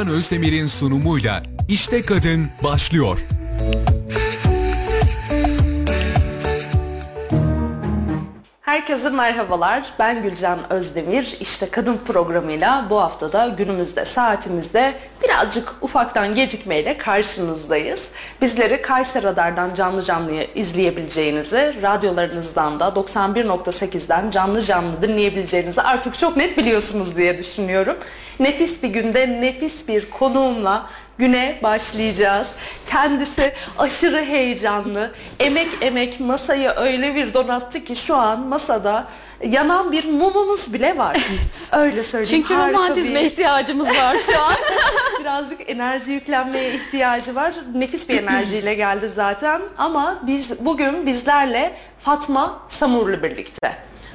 Gülcan Özdemir'in sunumuyla İşte Kadın başlıyor. Herkese merhabalar. Ben Gülcan Özdemir. İşte Kadın programıyla bu haftada günümüzde saatimizde birazcık ufaktan gecikmeyle karşınızdayız. Bizleri Kayseri Radar'dan canlı canlı izleyebileceğinizi, radyolarınızdan da 91.8'den canlı canlı dinleyebileceğinizi artık çok net biliyorsunuz diye düşünüyorum. Nefis bir günde nefis bir konuğumla güne başlayacağız. Kendisi aşırı heyecanlı. Emek emek masayı öyle bir donattı ki şu an masada yanan bir mumumuz bile var. Öyle söyleyeyim. Çünkü Harika romantizme bir- ihtiyacımız var şu an. Birazcık enerji yüklenmeye ihtiyacı var. Nefis bir enerjiyle geldi zaten. Ama biz bugün bizlerle Fatma Samurlu birlikte.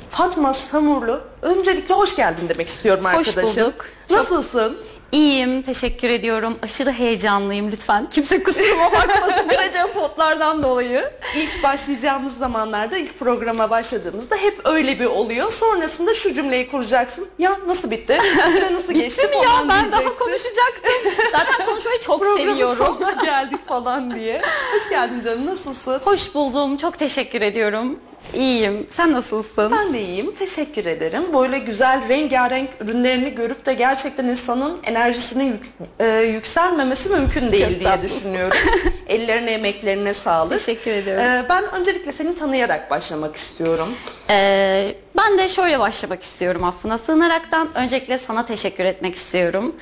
Fatma Samurlu, öncelikle hoş geldin demek istiyorum Hoş arkadaşım. bulduk. Çok- Nasılsın? İyiyim, teşekkür ediyorum. Aşırı heyecanlıyım lütfen. Kimse kusuruma bakmasın kıracağım potlardan dolayı. İlk başlayacağımız zamanlarda, ilk programa başladığımızda hep öyle bir oluyor. Sonrasında şu cümleyi kuracaksın. Ya nasıl bitti? Süre nasıl geçti Değil mi ya? falan Ben daha diyeceksin. konuşacaktım. Zaten konuşmayı çok Programın seviyorum. sonuna geldik falan diye. Hoş geldin canım, nasılsın? Hoş buldum. Çok teşekkür ediyorum. İyiyim. Sen nasılsın? Ben de iyiyim. Teşekkür ederim. Böyle güzel rengarenk ürünlerini görüp de gerçekten insanın enerjisinin yük- e, yükselmemesi mümkün değil Çok diye tatlısın. düşünüyorum. Ellerine, emeklerine sağlık. Teşekkür ediyorum. E, ben öncelikle seni tanıyarak başlamak istiyorum. Ee, ben de şöyle başlamak istiyorum affına sığınaraktan. Öncelikle sana teşekkür etmek istiyorum.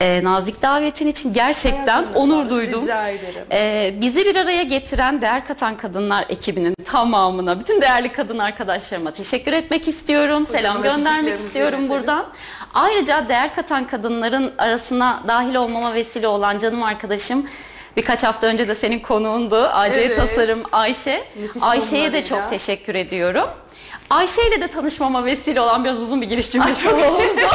Ee, nazik davetin için gerçekten Hayatına onur duydum. rica ederim. Ee, bizi bir araya getiren Değer Katan Kadınlar ekibinin tamamına, bütün değerli kadın arkadaşlarıma teşekkür etmek istiyorum. Selam göndermek istiyorum buradan. Ayrıca Değer Katan Kadınların arasına dahil olmama vesile olan canım arkadaşım Birkaç hafta önce de senin konuğundu. AC Evet. Tasarım Ayşe. Ayşe'ye de çok teşekkür ediyorum. Ayşe ile de tanışmama vesile olan biraz uzun bir giriş cümlesi oldu.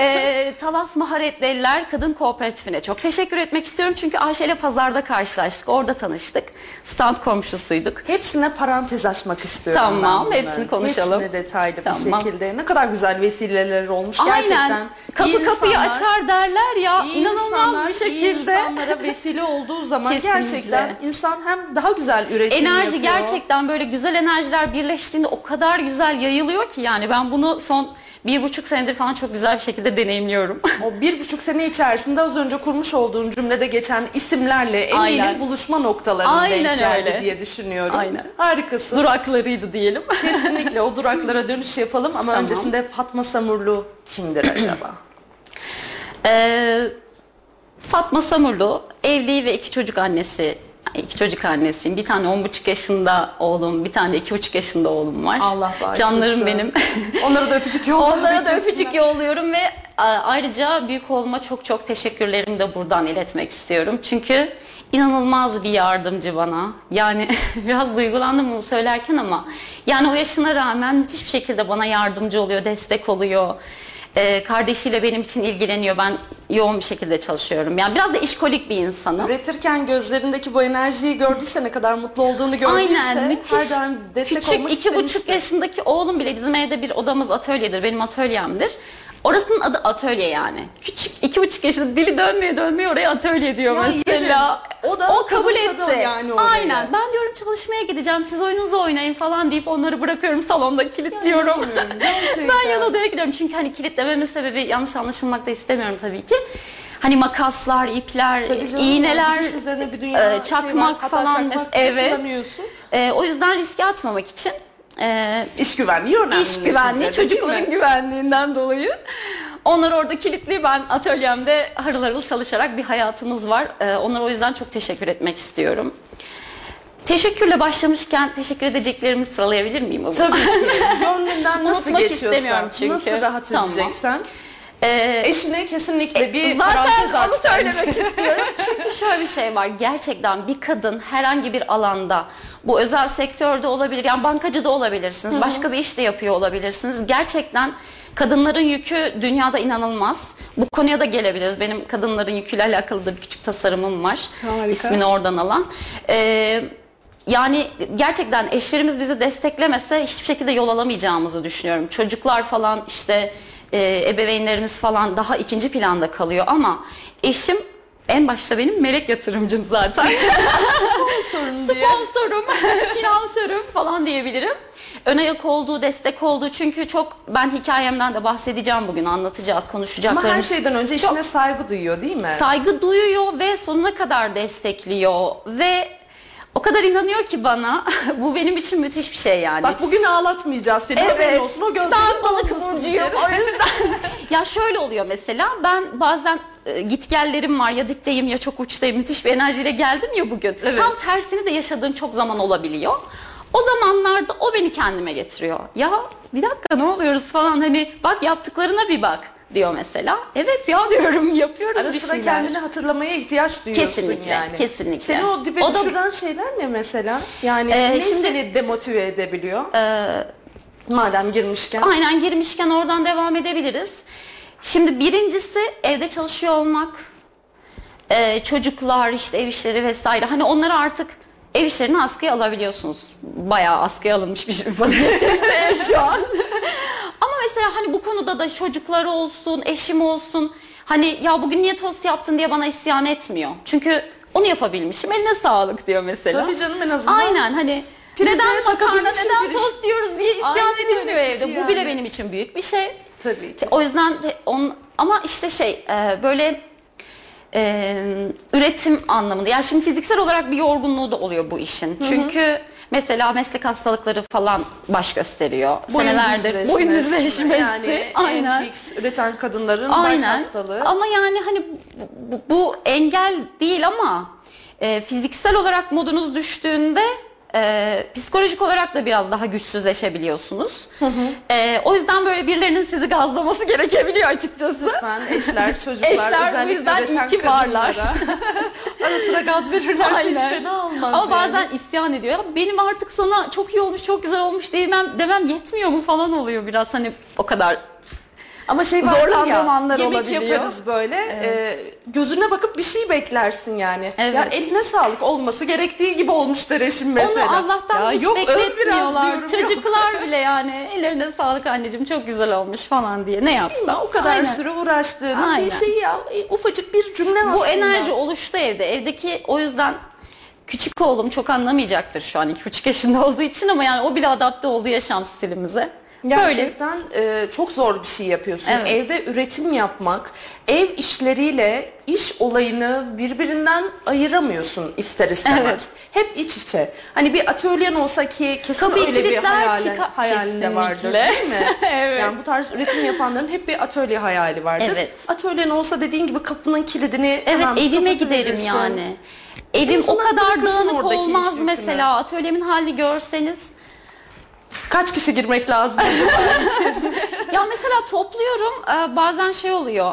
Ee, Talas Maharetliler Kadın Kooperatifine çok teşekkür etmek istiyorum. Çünkü Ayşe ile pazarda karşılaştık. Orada tanıştık. Stand komşusuyduk. Hepsine parantez açmak istiyorum Tamam, ben hepsini konuşalım. Hepsine detaylı Tamam. bir şekilde. Ne kadar güzel vesileler olmuş gerçekten. Aynen. Kapı İyi kapıyı insanlar- açar derler ya. İyi inanılmaz insanlar, bir iyi şekilde. insanlara vesile olduğu zaman Kesinlikle. gerçekten insan hem daha güzel üretim Enerji yapıyor. gerçekten böyle güzel enerjiler birleştiğinde o kadar güzel yayılıyor ki yani ben bunu son bir buçuk senedir falan çok güzel bir şekilde deneyimliyorum. O bir buçuk sene içerisinde az önce kurmuş olduğun cümlede geçen isimlerle eminim Aynen. buluşma noktalarına Aynen denk geldi öyle. diye düşünüyorum. Aynen. Harikasın. Duraklarıydı diyelim. Kesinlikle o duraklara dönüş yapalım ama Tamam. öncesinde Fatma Samurlu kimdir acaba? Ee, Fatma Samurlu evli ve iki çocuk annesi. İki çocuk annesiyim. Bir tane on buçuk yaşında oğlum, bir tane de iki buçuk yaşında oğlum var. Allah bağışlasın. Canlarım benim. Onlara da öpücük yolla. Onlara da öpücük yolluyorum ve ayrıca büyük oğluma çok çok teşekkürlerimi de buradan iletmek istiyorum. Çünkü inanılmaz bir yardımcı bana. Yani biraz duygulandım bunu söylerken ama yani o yaşına rağmen müthiş bir şekilde bana yardımcı oluyor, destek oluyor. Ee, kardeşiyle benim için ilgileniyor. Ben yoğun bir şekilde çalışıyorum. Yani biraz da işkolik bir insanım. Üretirken gözlerindeki bu enerjiyi gördüyse ne kadar mutlu olduğunu gördüyse Aynen müthiş. her daim destek Küçük olmak iki buçuk istemiştir. yaşındaki oğlum bile bizim evde bir odamız atölyedir. Benim atölyemdir. Orasının adı atölye yani. Küçük iki buçuk yaşında dili dönmeye dönmeye oraya atölye diyor Ya mesela. yerim. O da kabul etti. yani orayı. Aynen. Ben diyorum çalışmaya gideceğim. Siz oyununuzu oynayın falan deyip onları bırakıyorum salonda kilitliyorum. inanmıyorum, gerçekten. ben yan odaya gidiyorum. Çünkü hani kilitlememin sebebi yanlış anlaşılmak da istemiyorum tabii ki. Hani makaslar, ipler, Tabii canım, iğneler, dikiş üzerine bir dünya e, şey var. çakmak Hatta falan. çakmak mes- bile evet. kullanıyorsun. E, o yüzden riske atmamak için e, İş güvenliği önemli. iş güvenliği, çocukların güvenliğinden dolayı. Onlar orada kilitli, ben atölyemde harıl harıl çalışarak bir hayatımız var. Ee, onlara o yüzden çok teşekkür etmek istiyorum. Teşekkürle başlamışken teşekkür edeceklerimi sıralayabilir miyim? Tabii ki. Gönlünden nasıl Unutmak geçiyorsan, istemiyorum çünkü. nasıl rahat Tamam. edeceksen. Ee, Eşine kesinlikle bir Zaten parantez onu söylemek istiyorum. Çünkü şöyle bir şey var. Gerçekten bir kadın herhangi bir alanda, bu özel sektörde olabilir, yani bankacı da olabilirsiniz, başka bir iş de yapıyor olabilirsiniz. Gerçekten kadınların yükü dünyada inanılmaz. Bu konuya da gelebiliriz. Benim kadınların yüküyle alakalı da bir küçük tasarımım var. Harika. İsmini oradan alan. Ee, yani gerçekten eşlerimiz bizi desteklemese hiçbir şekilde yol alamayacağımızı düşünüyorum. Çocuklar falan işte e, ebeveynlerimiz falan daha ikinci planda kalıyor ama eşim en başta benim melek yatırımcım zaten. Sorun diye. Sponsorum, finansörüm falan diyebilirim. Ön ayak olduğu, destek olduğu çünkü çok ben hikayemden de bahsedeceğim bugün anlatacağız, Ama konuşacaklarımız. her şeyden önce Çok işine saygı duyuyor değil mi? saygı duyuyor ve sonuna kadar destekliyor ve o kadar inanıyor ki bana. Bu benim için müthiş bir şey yani. Bak bugün ağlatmayacağız seni. Haberin olsun o gözlerin ben balık burcuyum o yüzden. ya şöyle oluyor mesela ben bazen e, gitgellerim var ya dipteyim ya çok uçtayım müthiş bir enerjiyle geldim ya bugün. Evet. Tam tersini de yaşadığım çok zaman olabiliyor. O zamanlarda o beni kendime getiriyor. Ya bir dakika ne oluyoruz falan hani bak yaptıklarına bir bak diyor mesela. Evet ya diyorum yapıyoruz Ara bir sıra şeyler. kendini hatırlamaya ihtiyaç duyuyorsun Kesinlikle, yani. kesinlikle. Seni o dibe O da- düşüren şeyler ne mesela? Yani Ee, ne şimdi- seni demotive edebiliyor? Madem girmişken. Aynen girmişken oradan devam edebiliriz. Şimdi birincisi evde çalışıyor olmak, Ee, çocuklar işte ev işleri vesaire. Hani onları artık ev işlerini askıya alabiliyorsunuz. Bayağı askıya alınmış bir vaziyetteyse şu an. Ama mesela hani bu konuda da çocuklar olsun, eşim olsun. Hani ya bugün niye tost yaptın diye bana isyan etmiyor. Çünkü onu yapabilmişim. Eline sağlık diyor mesela. Tabii canım, en azından Aynen hani neden makarna, neden pirinç. tost diyoruz diye isyan Aynen edilmiyor evde. şey Bu bile yani. benim için büyük bir şey. Tabii ki. O yüzden de on, ama işte şey e, böyle e, üretim anlamında. Yani şimdi fiziksel olarak bir yorgunluğu da oluyor bu işin. Çünkü mesela meslek hastalıkları falan baş gösteriyor. Senelerdir boyun düzleşmesi. Yani Aynen. enfix üreten kadınların baş Aynen. hastalığı. Ama yani hani bu, bu- bu engel değil ama e, fiziksel olarak modunuz düştüğünde e, psikolojik olarak da biraz daha güçsüzleşebiliyorsunuz. E, o yüzden böyle birilerinin sizi gazlaması gerekebiliyor açıkçası. Lütfen eşler, çocuklar Eşler bu özellikle yüzden iyi ki varlar. Ara sıra gaz verirlerse hiç fena olmaz Ama yani. bazen isyan ediyor. Ya benim artık sana çok iyi olmuş, çok güzel olmuş demem, demem yetmiyor mu falan oluyor biraz hani o kadar Ama şey Zorlandığım ya, anlar yemek olabiliyor. yaparız böyle, e, gözüne bakıp bir şey beklersin yani. Evet. Ya eline sağlık olması gerektiği gibi olmuş der eşim mesela. Onu Allah'tan ya hiç yok, bekletmiyorlar. yok. Çocuklar bile yani ellerine sağlık anneciğim çok güzel olmuş falan diye ne yapsam. o kadar Aynen. süre uğraştığını Aynen. bir şey ya e, ufacık bir cümle aslında. Bu enerji oluştu evde. Evdeki o yüzden küçük oğlum çok anlamayacaktır şu an iki buçuk yaşında olduğu için ama yani o bile adapte oldu yaşam stilimize. Gerçekten e, çok zor bir şey yapıyorsun. Evet. Evde üretim yapmak, ev işleriyle iş olayını birbirinden ayıramıyorsun ister istemez. Evet. Hep iç içe. Hani bir atölyen olsa ki kesin Kapıyı öyle bir kilitler, hayalin, çıkar- hayalinde vardır değil mi? Evet. Yani bu tarz üretim yapanların hep bir atölye hayali vardır. Evet. Atölyen olsa dediğin gibi kapının kilidini Evet hemen evime giderim yani. Evim o İnsanlar kadar bırakırsın dağınık oradaki olmaz iş yükünü. mesela. Atölyemin halini görseniz. Kaç kişi girmek lazım acaba? Ya mesela topluyorum e, bazen şey oluyor.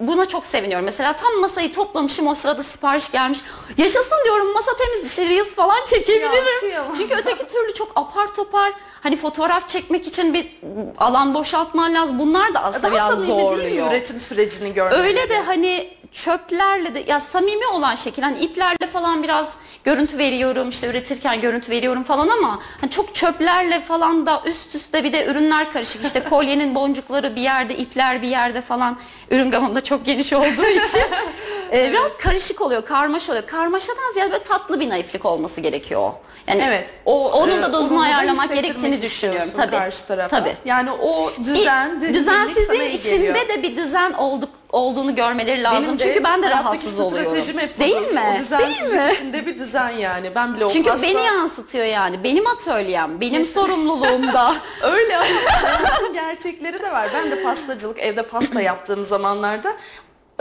Buna çok seviniyorum. Mesela tam masayı toplamışım o sırada sipariş gelmiş. Yaşasın diyorum masa temiz işte Reels falan çekebilirim. kıyamam. Çünkü öteki türlü çok apar topar hani fotoğraf çekmek için bir alan boşaltman lazım. Bunlar da aslında Daha biraz samimi değil mi zorluyor. üretim sürecini görmek? Öyle de hani çöplerle de ya samimi olan şekil hani iplerle falan biraz görüntü veriyorum işte üretirken görüntü veriyorum falan ama hani çok çöplerle falan da üst üste bir de ürünler karışık. İşte kolyenin boncukları bir yerde ipler bir yerde falan. Ürün gamında çok geniş olduğu için e, biraz karışık oluyor karmaşa oluyor karmaşadan ziyade böyle tatlı bir naiflik olması gerekiyor. Yani Evet. O Onun e, da dozunu ayarlamak gerektiğini düşünüyorum tabii. Karşı tarafa. Tabii. Yani o düzen, İ- dinginlik sana düzensizliğin içinde geliyor. de bir düzen olduk olduğunu görmeleri lazım. Benim de Çünkü ben de rahatsız oluyorum. stratejim hep Değil budur. mi? O Değil mi? içinde bir düzen yani. Ben bile o Çünkü pasta... beni yansıtıyor yani. Benim atölyem, benim sorumluluğumda. Öyle ama gerçekleri de var. Ben de pastacılık, evde pasta yaptığım zamanlarda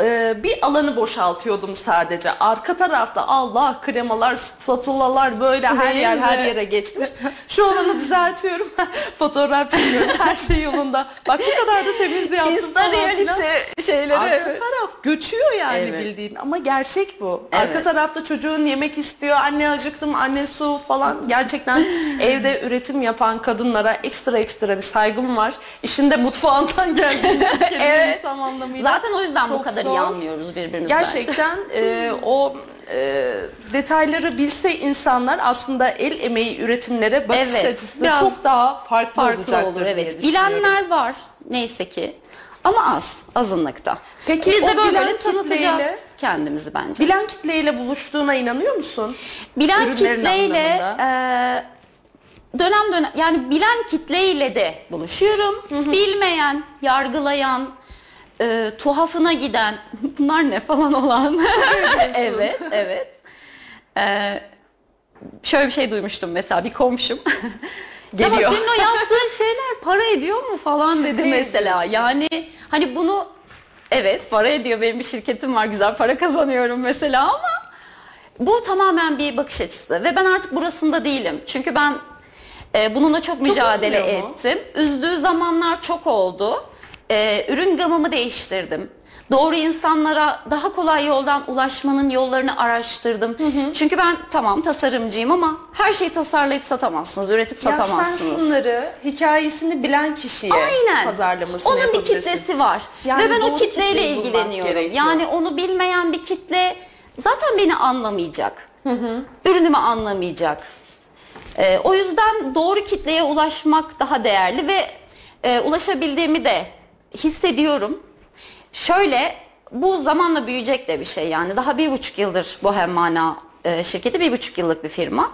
e, bir alanı boşaltıyordum sadece. Arka tarafta Allah kremalar, spatulalar böyle her Değil yer mi? her yere geçmiş. Şu alanı düzeltiyorum. Fotoğraf çekiyorum. Her şey yolunda. Bak bu kadar da temiz yaptım Insta falan filan. reality şeyleri. Arka taraf göçüyor yani Evet. bildiğin ama gerçek bu. Arka Evet. tarafta çocuğun yemek istiyor, anne acıktım, anne su falan. Gerçekten evde üretim yapan kadınlara ekstra ekstra bir saygım var. İşinde mutfağından geldiğim için kelimenin Evet. tam anlamıyla. Zaten o yüzden bu Çok kadar. İyi anlıyoruz birbirimizi Gerçekten e, o e, detayları bilse insanlar aslında el emeği üretimlere bakış Evet, açısı biraz çok daha farklı, Farklı olacaktır olur diye evet. düşünüyorum. Bilenler var neyse ki. Ama az, azınlıkta. Peki Biz o de böyle, bilen böyle tanıtacağız kitleyle- kendimizi bence. Bilen kitleyle buluştuğuna inanıyor musun? Bilen Ürünlerin kitleyle e, dönem dönem yani bilen kitleyle de buluşuyorum. Bilmeyen, yargılayan, e, tuhafına giden bunlar ne falan olan. evet, evet. E, şöyle bir şey duymuştum mesela bir komşum. Geliyor. Ama senin o yaptığın şeyler para ediyor mu falan Şaka dedi mesela. ediyorsun. Yani hani bunu evet para ediyor benim bir şirketim var güzel para kazanıyorum mesela ama bu tamamen bir bakış açısı ve ben artık burasında değilim. Çünkü ben e, bununla çok mücadele üzmüyor mu? ettim. Üzdüğü zamanlar çok oldu. E, ürün gamımı değiştirdim. Doğru insanlara daha kolay yoldan ulaşmanın yollarını araştırdım. Çünkü ben tamam tasarımcıyım ama her şeyi tasarlayıp satamazsınız, üretip Ya sen satamazsınız. şunları hikayesini bilen kişiye Aynen. pazarlamasını Onun bir kitlesi var. Yani Ve ben o kitleyle ilgileniyorum. gerekiyor. Yani onu bilmeyen bir kitle zaten beni anlamayacak. Ürünümü anlamayacak. Ee, o yüzden doğru kitleye ulaşmak daha değerli ve e, ulaşabildiğimi de hissediyorum. Şöyle bu zamanla büyüyecek de bir şey yani daha bir buçuk yıldır Bohem Mana e, şirketi bir buçuk yıllık bir firma.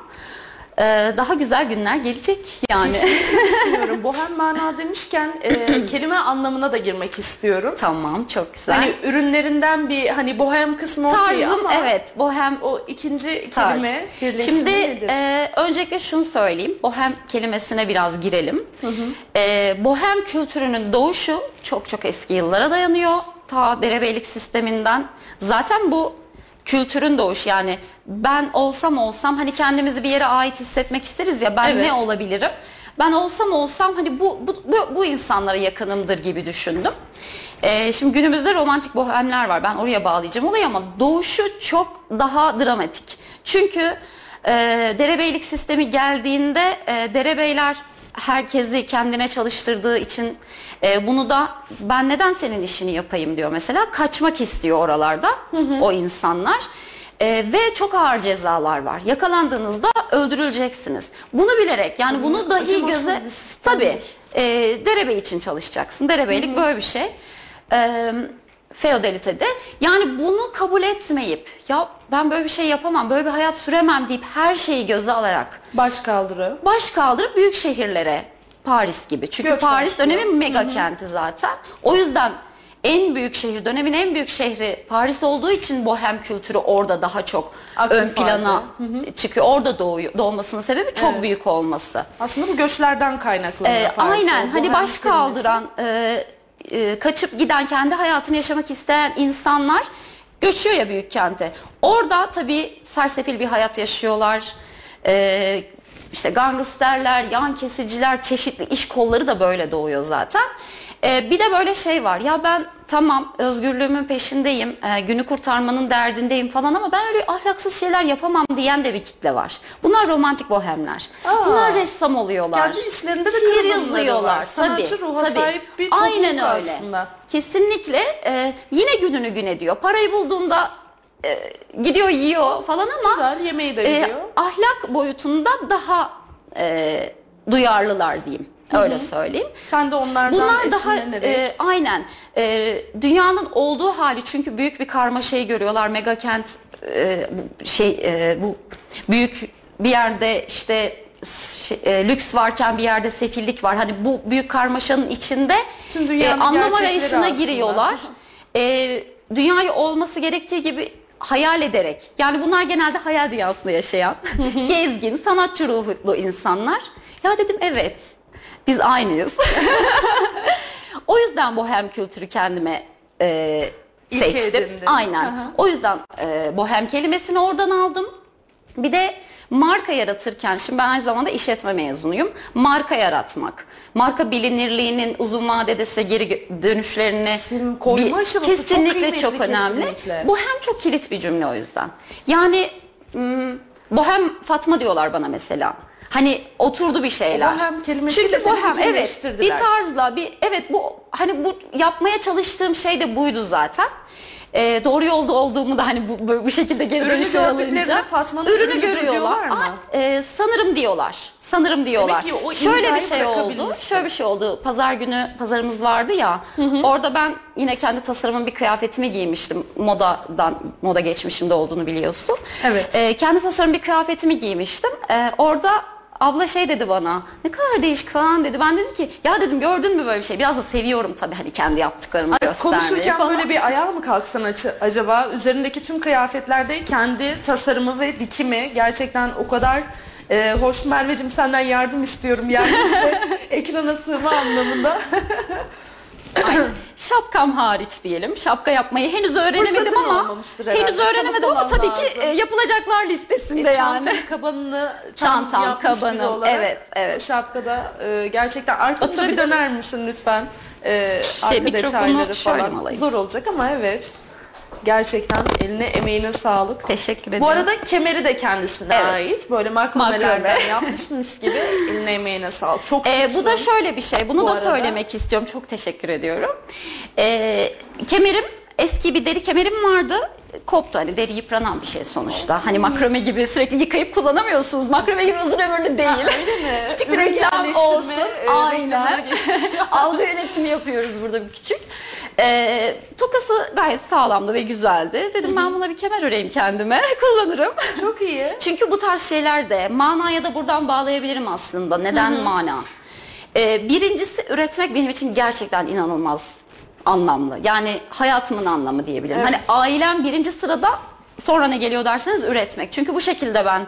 Ee, daha güzel günler gelecek yani. Kesinlikle düşünüyorum. Bohem mana demişken e, kelime anlamına da girmek istiyorum. tamam çok güzel. Hani ürünlerinden bir hani bohem kısmı okey Tarzım ama evet bohem o ikinci tarz. kelime birleşimi Şimdi nedir? e, öncelikle şunu söyleyeyim. Bohem kelimesine biraz girelim. E, bohem kültürünün doğuşu çok çok eski yıllara dayanıyor. Ta derebeylik sisteminden. Zaten bu kültürün doğuşu yani ben olsam olsam hani kendimizi bir yere ait hissetmek isteriz ya ben Evet. ne olabilirim? Ben olsam olsam hani bu bu, bu, bu insanlara yakınımdır gibi düşündüm. Ee, şimdi günümüzde romantik bohemler var. Ben oraya bağlayacağım olayı ama doğuşu çok daha dramatik. Çünkü e, derebeylik sistemi geldiğinde e, derebeyler herkesi kendine çalıştırdığı için e, bunu da ben neden senin işini yapayım diyor mesela. Kaçmak istiyor oralarda o insanlar. E, ve çok ağır cezalar var. Yakalandığınızda öldürüleceksiniz. Bunu bilerek yani bunu dahi göze tabii e, derebey için çalışacaksın. Derebeylik böyle bir şey. E, feodalitede. Yani bunu kabul etmeyip ya ben böyle bir şey yapamam, böyle bir hayat süremem deyip her şeyi göze alarak Baş kaldırı. baş kaldırıp büyük şehirlere Paris gibi. Çünkü Göç Paris başlıyor. dönemin mega kenti zaten. O yüzden en büyük şehir, dönemin en büyük şehri Paris olduğu için bohem kültürü orada daha çok Aktif ön plana halde. çıkıyor. Orada doğuyor, doğmasının sebebi çok Evet. büyük olması. Aslında bu göçlerden kaynaklanıyor. Ee, aynen hani baş kaldıran, e, e, kaçıp giden, kendi hayatını yaşamak isteyen insanlar göçüyor ya büyük kente. Orada tabii sersefil bir hayat yaşıyorlar. Ee, işte gangsterler, yan kesiciler, çeşitli iş kolları da böyle doğuyor zaten. Ee, bir de böyle şey var ya ben tamam özgürlüğümün peşindeyim, e, günü kurtarmanın derdindeyim falan ama ben öyle ahlaksız şeyler yapamam diyen de bir kitle var. Bunlar romantik bohemler. Aa. Bunlar ressam oluyorlar. Kendi işlerinde de Şiir yazıyorlar. var. Sanatçı tabii, ruha tabii. sahip bir topluluk Aynen öyle. aslında. Kesinlikle e, yine gününü gün ediyor. Parayı bulduğunda e, gidiyor yiyor falan ama Güzel yemeği de e, biliyor. ahlak boyutunda daha e, duyarlılar diyeyim. Öyle söyleyeyim. Sen de onlardan Bunlar daha esinlenerek. e, aynen e, dünyanın olduğu hali çünkü büyük bir karmaşayı görüyorlar. Mega kent e, bu şey e, bu büyük bir yerde işte şey, e, lüks varken bir yerde sefillik var. Hani bu büyük karmaşanın içinde Tüm dünyanın e, anlam gerçekleri arayışına aslında. giriyorlar. E, dünyayı olması gerektiği gibi hayal ederek yani bunlar genelde hayal dünyasında yaşayan gezgin sanatçı ruhlu insanlar ya dedim evet biz aynıyız o yüzden bohem kültürü kendime e, İlke seçtim edindin. aynen hı. o yüzden e, bohem kelimesini oradan aldım bir de marka yaratırken, şimdi ben aynı zamanda işletme mezunuyum. Marka yaratmak, marka bilinirliğinin uzun vadede size geri dönüşlerini İsim koyma aşaması çok kesinlikle kıymetli, çok önemli. kesinlikle. Bu hem çok kilit bir cümle o yüzden. Yani m, bohem Fatma diyorlar bana mesela. Hani oturdu bir şeyler. O kelimesiyle Çünkü seni bohem evet bir tarzla bir evet bu hani bu yapmaya çalıştığım şey de buydu zaten. Ee, doğru yolda olduğumu da hani bu, bu, bu şekilde geri Ürünü gördüklerinde alınca. Fatma'nın ürünü ürünüdür görüyorlar. mı? Ama, e, sanırım diyorlar. Sanırım diyorlar. Demek ki o Şöyle bir şey oldu. Şöyle bir şey oldu. Pazar günü pazarımız vardı ya. Orada ben yine kendi tasarımın bir kıyafetimi giymiştim. Modadan moda geçmişimde olduğunu biliyorsun. Evet. Ee, kendi tasarım bir kıyafetimi giymiştim. Ee, orada abla şey dedi bana ne kadar değişik falan dedi. Ben dedim ki ya dedim gördün mü böyle bir şey? Biraz da seviyorum tabii hani kendi yaptıklarımı göstermeyi Konuşurken falan. böyle bir ayağa mı kalksan açı- acaba? Üzerindeki tüm kıyafetlerde kendi tasarımı ve dikimi gerçekten o kadar e, hoş. Merveciğim senden yardım istiyorum. Yani işte ekrana sığma anlamında. Şapkam hariç diyelim. Şapka yapmayı henüz öğrenemedim Fırsatın ama olmamıştır herhalde. henüz öğrenemedim ama Kalıp tabii olan ki lazım. e, yapılacaklar listesinde E, yani. çantanı, kabanını tam Çantam, yapmış biri kabanım, olarak evet, evet. şapkada e, gerçekten arkamıza bir Oturabilir döner misin lütfen? E, Şey, arka mikrofonu detayları şöyle falan alayım? zor olacak ama evet. Gerçekten eline emeğine sağlık. Teşekkür ederim. Bu arada kemeri de kendisine Evet. ait. Böyle makramelerden Makrame. yapmış mis gibi. Eline emeğine sağlık. Çok Ee, şıksın. bu da şöyle bir şey. Bunu Bu da arada- söylemek istiyorum. Çok teşekkür ediyorum. Ee, kemerim eski bir deri kemerim vardı. Koptu hani deri yıpranan bir şey sonuçta. Hani makrame gibi sürekli yıkayıp kullanamıyorsunuz. Makrame gibi uzun ömürlü değil. küçük bir Ürün reklam yerleştirme, olsun. e, Aynen. reklamına geçmiş. Algı yönetimi yapıyoruz burada bir küçük. Ee, tokası gayet sağlamdı ve güzeldi. Dedim ben buna bir kemer öreyim kendime. Kullanırım. Çok iyi. Çünkü bu tarz şeyler de manaya da buradan bağlayabilirim aslında. Neden mana? Ee, birincisi üretmek benim için gerçekten inanılmaz anlamlı. Yani hayatımın anlamı diyebilirim. Evet. Hani ailem birinci sırada sonra ne geliyor derseniz üretmek. Çünkü bu şekilde ben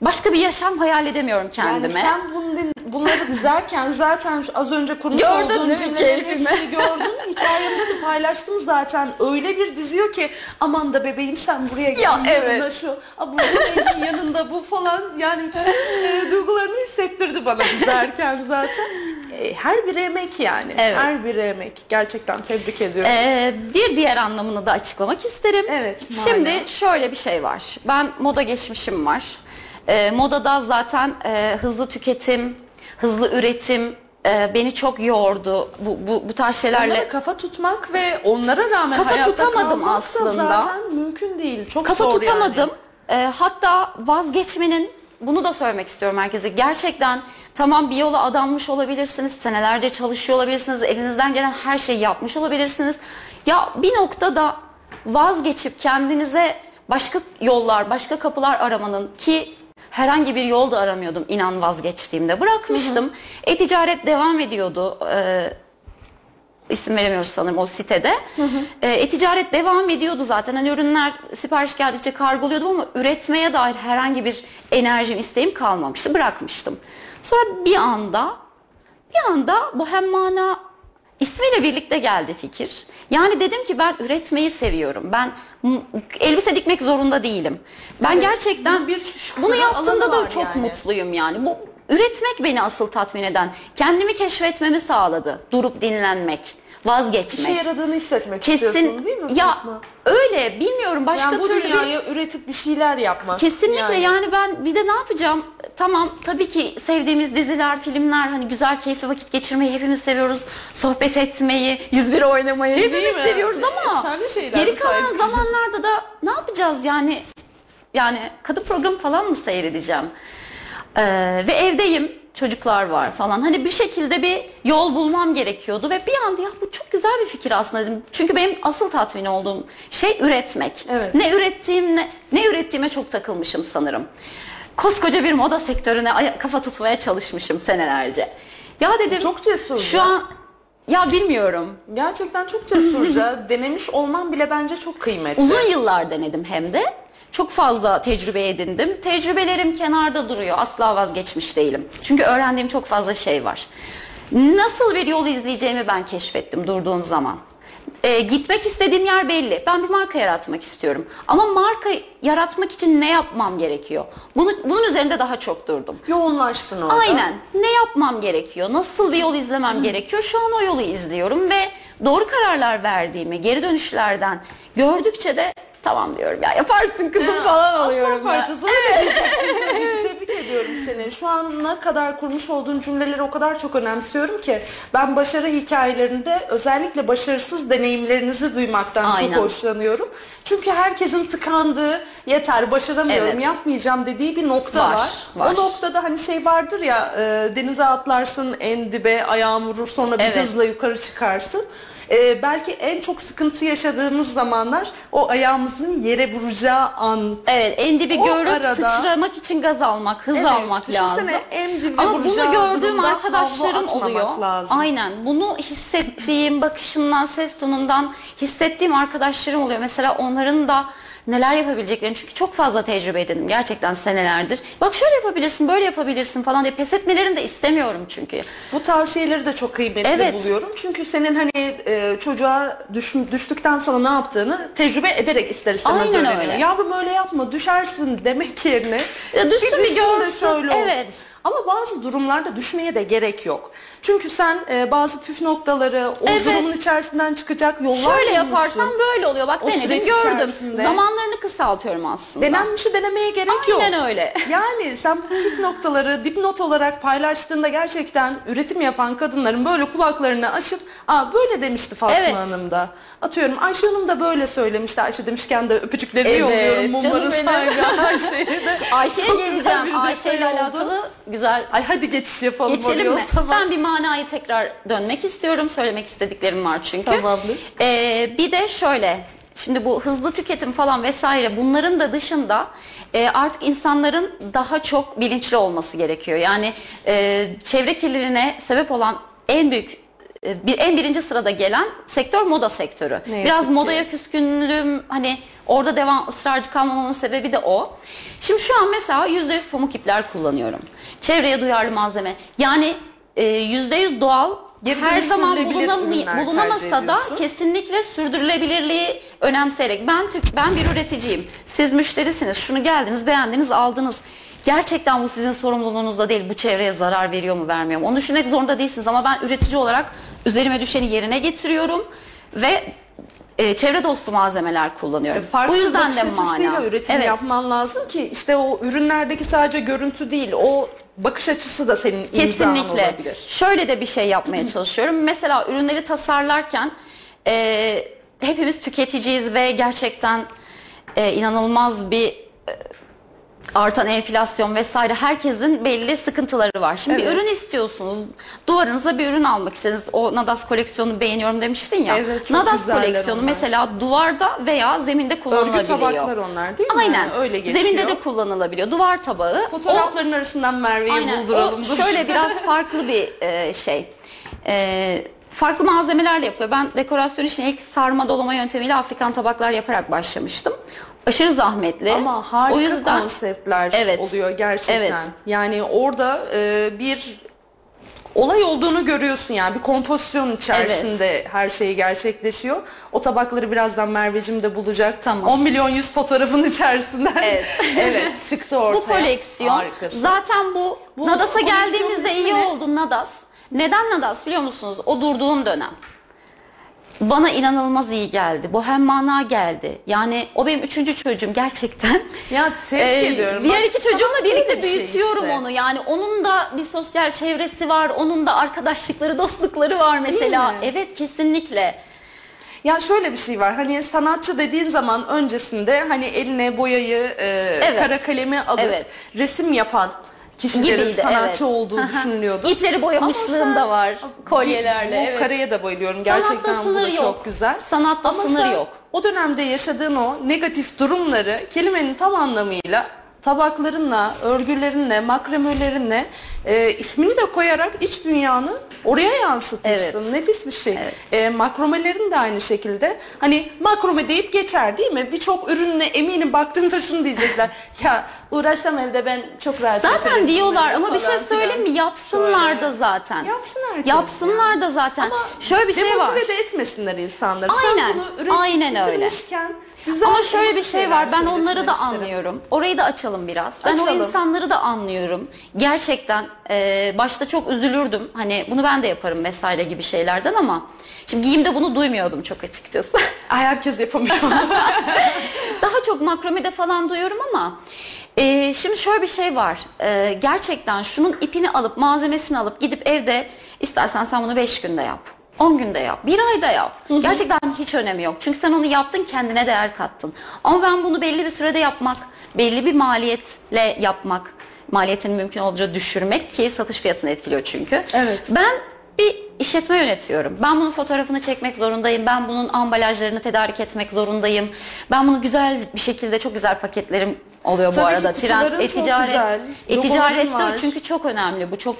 başka bir yaşam hayal edemiyorum kendime. Yani sen bunu- bunları dizerken zaten şu az önce kurmuş Gördün olduğun cümlelerin hepsini gördün. Hikayemde de paylaştım zaten. Öyle bir diziyor ki aman da bebeğim sen buraya gel Ya, evet. şu. A, burada benim yanında bu falan. Yani e, duygularını hissettirdi bana dizerken zaten. E, her bir emek yani. Evet. Her bir emek. Gerçekten tebrik ediyorum. Ee, bir diğer anlamını da açıklamak isterim. Evet, Şimdi mana. şöyle bir şey var. Ben moda geçmişim var. Ee, modada zaten e, hızlı tüketim, hızlı üretim e, beni çok yordu. Bu, bu, bu tarz şeylerle Onlara kafa tutmak ve onlara rağmen Kafa hayatta tutamadım aslında. zaten mümkün değil. Çok kafa zor tutamadım. Yani. Ee, hatta vazgeçmenin bunu da söylemek istiyorum herkese. Gerçekten tamam bir yola adanmış olabilirsiniz. Senelerce çalışıyor olabilirsiniz. Elinizden gelen her şeyi yapmış olabilirsiniz. Ya bir noktada vazgeçip kendinize başka yollar, başka kapılar aramanın ki herhangi bir yol da aramıyordum inan vazgeçtiğimde. Bırakmıştım. E-ticaret devam ediyordu. Ee, isim veremiyoruz sanırım o sitede. Ee, E-ticaret devam ediyordu zaten. Hani ürünler sipariş geldikçe kargoluyordum ama üretmeye dair herhangi bir enerjim, isteğim kalmamıştı. Bırakmıştım. Sonra bir anda bir anda Bohem Mana ismiyle birlikte geldi fikir. Yani dedim ki ben üretmeyi seviyorum. Ben elbise dikmek zorunda değilim. Ben Evet, gerçekten bir bunu yaptığımda da çok yani. mutluyum yani. Bu üretmek beni asıl tatmin eden. Kendimi keşfetmemi sağladı. Durup dinlenmek, vazgeçmek. İşe yaradığını hissetmek istiyorsun Kesin değil mi ya Fatma? öyle bilmiyorum başka yani bu türlü bir- dünyaya üretip bir şeyler yapmak. Kesinlikle yani. ben bir de ne yapacağım? Tamam tabii ki sevdiğimiz diziler, filmler hani güzel keyifli vakit geçirmeyi hepimiz seviyoruz. Sohbet etmeyi, 101 oynamayı Değil hepimiz mi? seviyoruz ama geri kalan zamanlarda da ne yapacağız yani? Yani kadın programı falan mı seyredeceğim? Ee, ve evdeyim çocuklar var falan. Hani bir şekilde bir yol bulmam gerekiyordu ve bir anda ya bu çok güzel bir fikir aslında dedim. Çünkü benim asıl tatmin olduğum şey üretmek. Evet. Ne ürettiğim ne, ne ürettiğime çok takılmışım sanırım. Koskoca bir moda sektörüne kafa tutmaya çalışmışım senelerce. Ya dedim Çok cesurca. Şu an ya bilmiyorum. Gerçekten çok cesurca. Denemiş olman bile bence çok kıymetli. Uzun yıllar denedim hem de. Çok fazla tecrübe edindim. Tecrübelerim kenarda duruyor. Asla vazgeçmiş değilim. Çünkü öğrendiğim çok fazla şey var. Nasıl bir yol izleyeceğimi ben keşfettim durduğum zaman. Ee, gitmek istediğim yer belli. Ben bir marka yaratmak istiyorum. Ama marka yaratmak için ne yapmam gerekiyor? Bunu, bunun üzerinde daha çok durdum. Yoğunlaştın orada. Aynen. Ne yapmam gerekiyor? Nasıl bir yol izlemem gerekiyor? Şu an o yolu izliyorum ve doğru kararlar verdiğimi geri dönüşlerden gördükçe de tamam diyorum ya yaparsın kızım Ya, falan aslan oluyorum. ben. parçası. Evet. Tebrik ediyorum seni. Şu an ne kadar kurmuş olduğun cümleleri o kadar çok önemsiyorum ki ben başarı hikayelerinde özellikle başarısız deneyimlerinizi duymaktan Aynen. çok hoşlanıyorum. Çünkü herkesin tıkandığı yeter başaramıyorum Evet. yapmayacağım dediği bir nokta Var, var. var. O noktada hani şey vardır ya e, denize atlarsın en dibe ayağın vurur sonra bir Evet. hızla yukarı çıkarsın. E, belki en çok sıkıntı yaşadığımız zamanlar o ayağımızın yere vuracağı an. Evet en dibi O görüp arada- sıçramak için gaz almak, hız Evet, almak lazım. düşünsene en dibe Ama bunu vuracağı gördüğüm durumda arkadaşlarım havlu atmamak oluyor. lazım. Aynen. Bunu hissettiğim, bakışından, ses tonundan hissettiğim arkadaşlarım oluyor. Mesela onların da neler yapabileceklerini çünkü çok fazla tecrübe edindim gerçekten senelerdir. Bak şöyle yapabilirsin, böyle yapabilirsin falan diye pes etmelerini de istemiyorum çünkü. Bu tavsiyeleri de çok kıymetli Evet. buluyorum. Çünkü senin hani e, çocuğa düş, düştükten sonra ne yaptığını tecrübe ederek ister istemez Aynen öğreniyor. öyle. Yavrum öyle yapma düşersin demek yerine Ya düşsün bir de görsün, şöyle olsun. evet. Ama bazı durumlarda düşmeye de gerek yok. Çünkü sen e, bazı püf noktaları o Evet. durumun içerisinden çıkacak yollar Şöyle bulmuşsun. yaparsam böyle oluyor. Bak O denedim süreç gördüm. içerisinde. Zamanlarını kısaltıyorum aslında. Denenmişi denemeye gerek yok. Aynen öyle. Yani sen bu püf noktaları dipnot olarak paylaştığında gerçekten üretim yapan kadınların böyle kulaklarını açıp Aa böyle demişti Fatma Evet. Hanım da. Atıyorum Ayşe Hanım da böyle söylemişti. Ayşe demişken de öpücüklerimi Evet, yolluyorum canım benim. sahibi Ayşe'ye de. Ayşe'ye Çok güzel geleceğim. Ayşe ile oldu. alakalı güzel Ay hadi geçiş yapalım Geçelim mi? zaman. Ben bir manayı tekrar dönmek istiyorum. Söylemek istediklerim var çünkü. Tamamdır. Ee, bir de şöyle. Şimdi bu hızlı tüketim falan vesaire bunların da dışında e, artık insanların daha çok bilinçli olması gerekiyor. Yani e, çevre kirliliğine sebep olan en büyük e, bir en birinci sırada gelen sektör moda sektörü. Ne Biraz ki. modaya küskünlüğüm hani orada devam ısrarcı kalmamamın sebebi de o. Şimdi şu an mesela %100 pamuk ipler kullanıyorum. Çevreye duyarlı malzeme. Yani e, %100 doğal Geri her zaman dönüştürülebilir bulunam- ürünler tercih bulunamasa da kesinlikle sürdürülebilirliği önemseyerek ben tük ben bir üreticiyim. Siz müşterisiniz. Şunu geldiniz, beğendiniz, aldınız. Gerçekten bu sizin sorumluluğunuzda değil. Bu çevreye zarar veriyor mu, vermiyor mu? Onu düşünmek zorunda değilsiniz ama ben üretici olarak üzerime düşeni yerine getiriyorum ve e, çevre dostu malzemeler kullanıyorum. Farklı bu yüzden bakış de mana. üretim Evet. yapman lazım ki işte o ürünlerdeki sadece görüntü değil o bakış açısı da senin imzan Kesinlikle. olabilir. Şöyle de bir şey yapmaya çalışıyorum. Mesela ürünleri tasarlarken e, hepimiz tüketiciyiz ve gerçekten e, inanılmaz bir artan enflasyon vesaire herkesin belli sıkıntıları var. Şimdi bir Evet. ürün istiyorsunuz. Duvarınıza bir ürün almak istediniz. O Nadas koleksiyonunu beğeniyorum demiştin ya. Evet, çok Nadas koleksiyonu onlar. mesela duvarda veya zeminde kullanılabiliyor. tabaklar onlar değil mi? Aynen. Öyle geçiyor. Zeminde de kullanılabiliyor. Duvar tabağı. O- Fotoğrafların arasından Merve'yi bulduralım. O şöyle biraz farklı bir e, şey. E, farklı malzemelerle yapılıyor. Ben dekorasyon için ilk sarma dolama yöntemiyle Afrikan tabaklar yaparak başlamıştım. Aşırı zahmetli. Ama harika o yüzden konseptler Evet. oluyor gerçekten. Evet. Yani orada e, bir olay olduğunu görüyorsun yani bir kompozisyon içerisinde her şey gerçekleşiyor. O tabakları birazdan Merveciğim de bulacak. Tamam. 10 milyon yüz fotoğrafın içerisinden. Evet. evet çıktı ortaya. bu koleksiyon Harikası. zaten bu, Bu Nadas'a geldiğimizde iyi oldu Nadas. Neden Nadas biliyor musunuz? O durduğum dönem. Bana inanılmaz iyi geldi. Bohem mana geldi. Yani o benim üçüncü çocuğum gerçekten. Ya tebrik Ee, ediyorum. Diğer Bak, iki çocuğumla birlikte bir şey büyütüyorum işte. onu. Yani onun da bir sosyal çevresi var. Onun da arkadaşlıkları, dostlukları var mesela. Evet kesinlikle. Ya şöyle bir şey var hani sanatçı dediğin zaman öncesinde hani eline boyayı, e, Evet. kara kalemi alıp Evet. resim yapan kişilerin Gibiydi, sanatçı evet. olduğu düşünülüyordu. İpleri boyamışlığım da var. Kolyelerle. Bu evet. kareye de bayılıyorum. Gerçekten Sanatta bu da sınır çok yok. güzel. Sanatta Ama sınır sen yok. O dönemde yaşadığın o negatif durumları kelimenin tam anlamıyla tabaklarınla, örgülerinle, makremölerinle e, ismini de koyarak iç dünyanı oraya yansıtmışsın. Evet. Nefis bir şey. Evet. E, makromelerin de aynı şekilde. Hani makrome deyip geçer değil mi? Birçok ürünle eminim baktığında şunu diyecekler. ya uğraşsam evde ben çok rahat Zaten diyorlar ama bir şey söyleyeyim mi? Yapsınlar Şöyle. da zaten. Yapsın herkes Yapsınlar ya. da zaten. Ama Şöyle bir şey var. Demotive de etmesinler insanları. Aynen, Sen bunu üretip aynen öyle. Güzel Ama şöyle bir şey var. Ben onları da isterim. anlıyorum. Orayı da açalım biraz. Ben Açalım. o insanları da anlıyorum. Gerçekten e, başta çok üzülürdüm. Hani bunu ben de yaparım vesaire gibi şeylerden ama şimdi giyimde bunu duymuyordum çok açıkçası. Ay herkes yapamıyor. Daha çok makromede falan duyuyorum ama Ee, şimdi şöyle bir şey var. Ee, gerçekten şunun ipini alıp malzemesini alıp gidip evde istersen sen bunu 5 günde yap. 10 günde yap, bir ayda yap. Gerçekten hiç önemi yok. Çünkü sen onu yaptın, kendine değer kattın. Ama ben bunu belli bir sürede yapmak, belli bir maliyetle yapmak, maliyetini mümkün olduğunca düşürmek ki satış fiyatını etkiliyor çünkü. Evet. Ben bir işletme yönetiyorum. Ben bunun fotoğrafını çekmek zorundayım. Ben bunun ambalajlarını tedarik etmek zorundayım. Ben bunu güzel bir şekilde çok güzel paketlerim oluyor Tabii bu ki arada. kutuların çok e-ticaret. güzel, E-ticarette çünkü çok önemli. Bu çok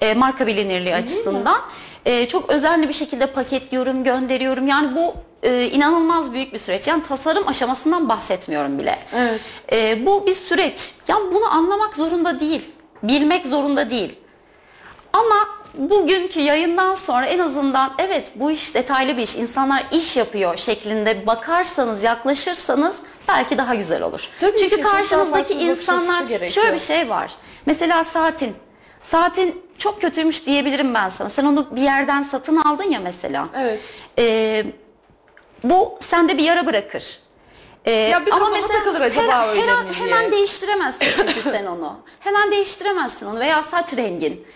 e, marka bilinirliği açısından. E, çok özenli bir şekilde paketliyorum, gönderiyorum. Yani bu e, inanılmaz büyük bir süreç. Yani tasarım aşamasından bahsetmiyorum bile. Evet. E, bu bir süreç. Yani bunu anlamak zorunda değil. Bilmek zorunda değil. Ama bugünkü yayından sonra en azından evet bu iş detaylı bir iş, insanlar iş yapıyor şeklinde bakarsanız, yaklaşırsanız belki daha güzel olur. Tabii Çünkü ki, karşınızdaki insanlar şöyle bir şey var. Mesela saatin. Saatin çok kötüymüş diyebilirim ben sana. Sen onu bir yerden satın aldın ya mesela. Evet. Ee, bu sende bir yara bırakır. Ee, Ya bir kafama takılır acaba her- öyle her mi diye. Hemen değiştiremezsin çünkü sen onu. Hemen değiştiremezsin onu veya saç rengin.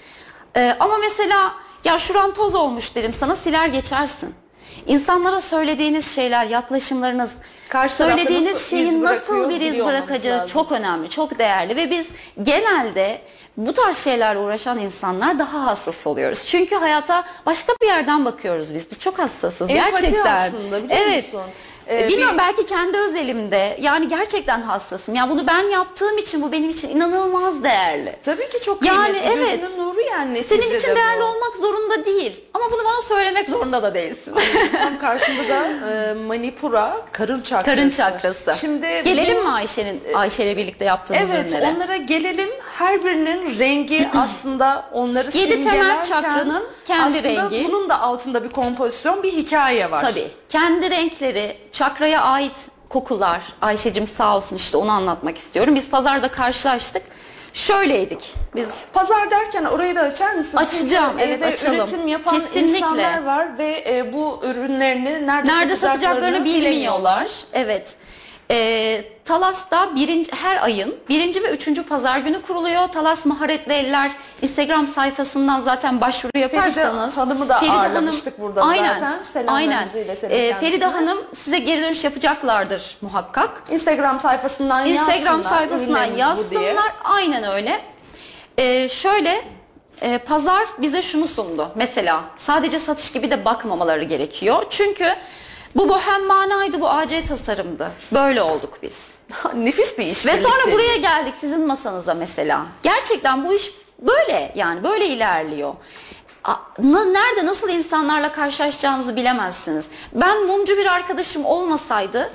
Ee, ama mesela ya şuran toz olmuş derim sana siler geçersin. İnsanlara söylediğiniz şeyler, yaklaşımlarınız, Karşı söylediğiniz nasıl iz şeyin nasıl bir iz biliyor olmamız bırakacağı lazım. çok önemli, çok değerli ve biz genelde bu tarz şeylerle uğraşan insanlar daha hassas oluyoruz. Çünkü hayata başka bir yerden bakıyoruz biz. Biz çok hassasız Empati gerçekten. aslında, biliyor evet. musun? Ee, Bilmiyorum bir- belki kendi özelimde yani gerçekten hassasım. Yani bunu ben yaptığım için bu benim için inanılmaz değerli. Tabii ki çok Yani kıymetli. evet. Gözünün nuru yani Senin neticede için değerli bu. olmak zorunda değil. Ama bunu bana söylemek zorunda da değilsin. Tam karşında da e, Manipura karın çakrası. Karın çakrası. Şimdi Gelelim bu- mi Ayşe'nin Ayşe'yle birlikte yaptığımız Evet ürünlere? onlara gelelim. Her birinin rengi aslında onları Yedi temel simgelerken çakranın kendi aslında rengi. bunun da altında bir kompozisyon, bir hikaye var. Tabii. Kendi renkleri, çakraya ait kokular. Ayşe'cim sağ olsun işte onu anlatmak istiyorum. Biz pazarda karşılaştık. Şöyleydik. Biz Pazar derken orayı da açar mısın? Açacağım, Çünkü evet, evde açalım. üretim yapan Kesinlikle. insanlar var ve e, bu ürünlerini nerede, nerede satacaklarını bilemiyorlar. bilmiyorlar. Evet. Ee, Talas'ta birinci, her ayın birinci ve üçüncü pazar günü kuruluyor. Talas Maharetli Eller Instagram sayfasından zaten başvuru yaparsanız. Hanım'ı da Feride ağırlamıştık burada aynen, zaten. Aynen. iletelim kendisine. Feride Hanım size geri dönüş yapacaklardır muhakkak. Instagram sayfasından Instagram yazsınlar. sayfasından yazsınlar. Aynen öyle. Ee, şöyle e, pazar bize şunu sundu. Mesela sadece satış gibi de bakmamaları gerekiyor. Çünkü bu bohem manaydı, bu AC tasarımdı. Böyle olduk biz. Nefis bir iş Ve sonra birlikte. buraya geldik sizin masanıza mesela. Gerçekten bu iş böyle yani böyle ilerliyor. Nerede nasıl insanlarla karşılaşacağınızı bilemezsiniz. Ben mumcu bir arkadaşım olmasaydı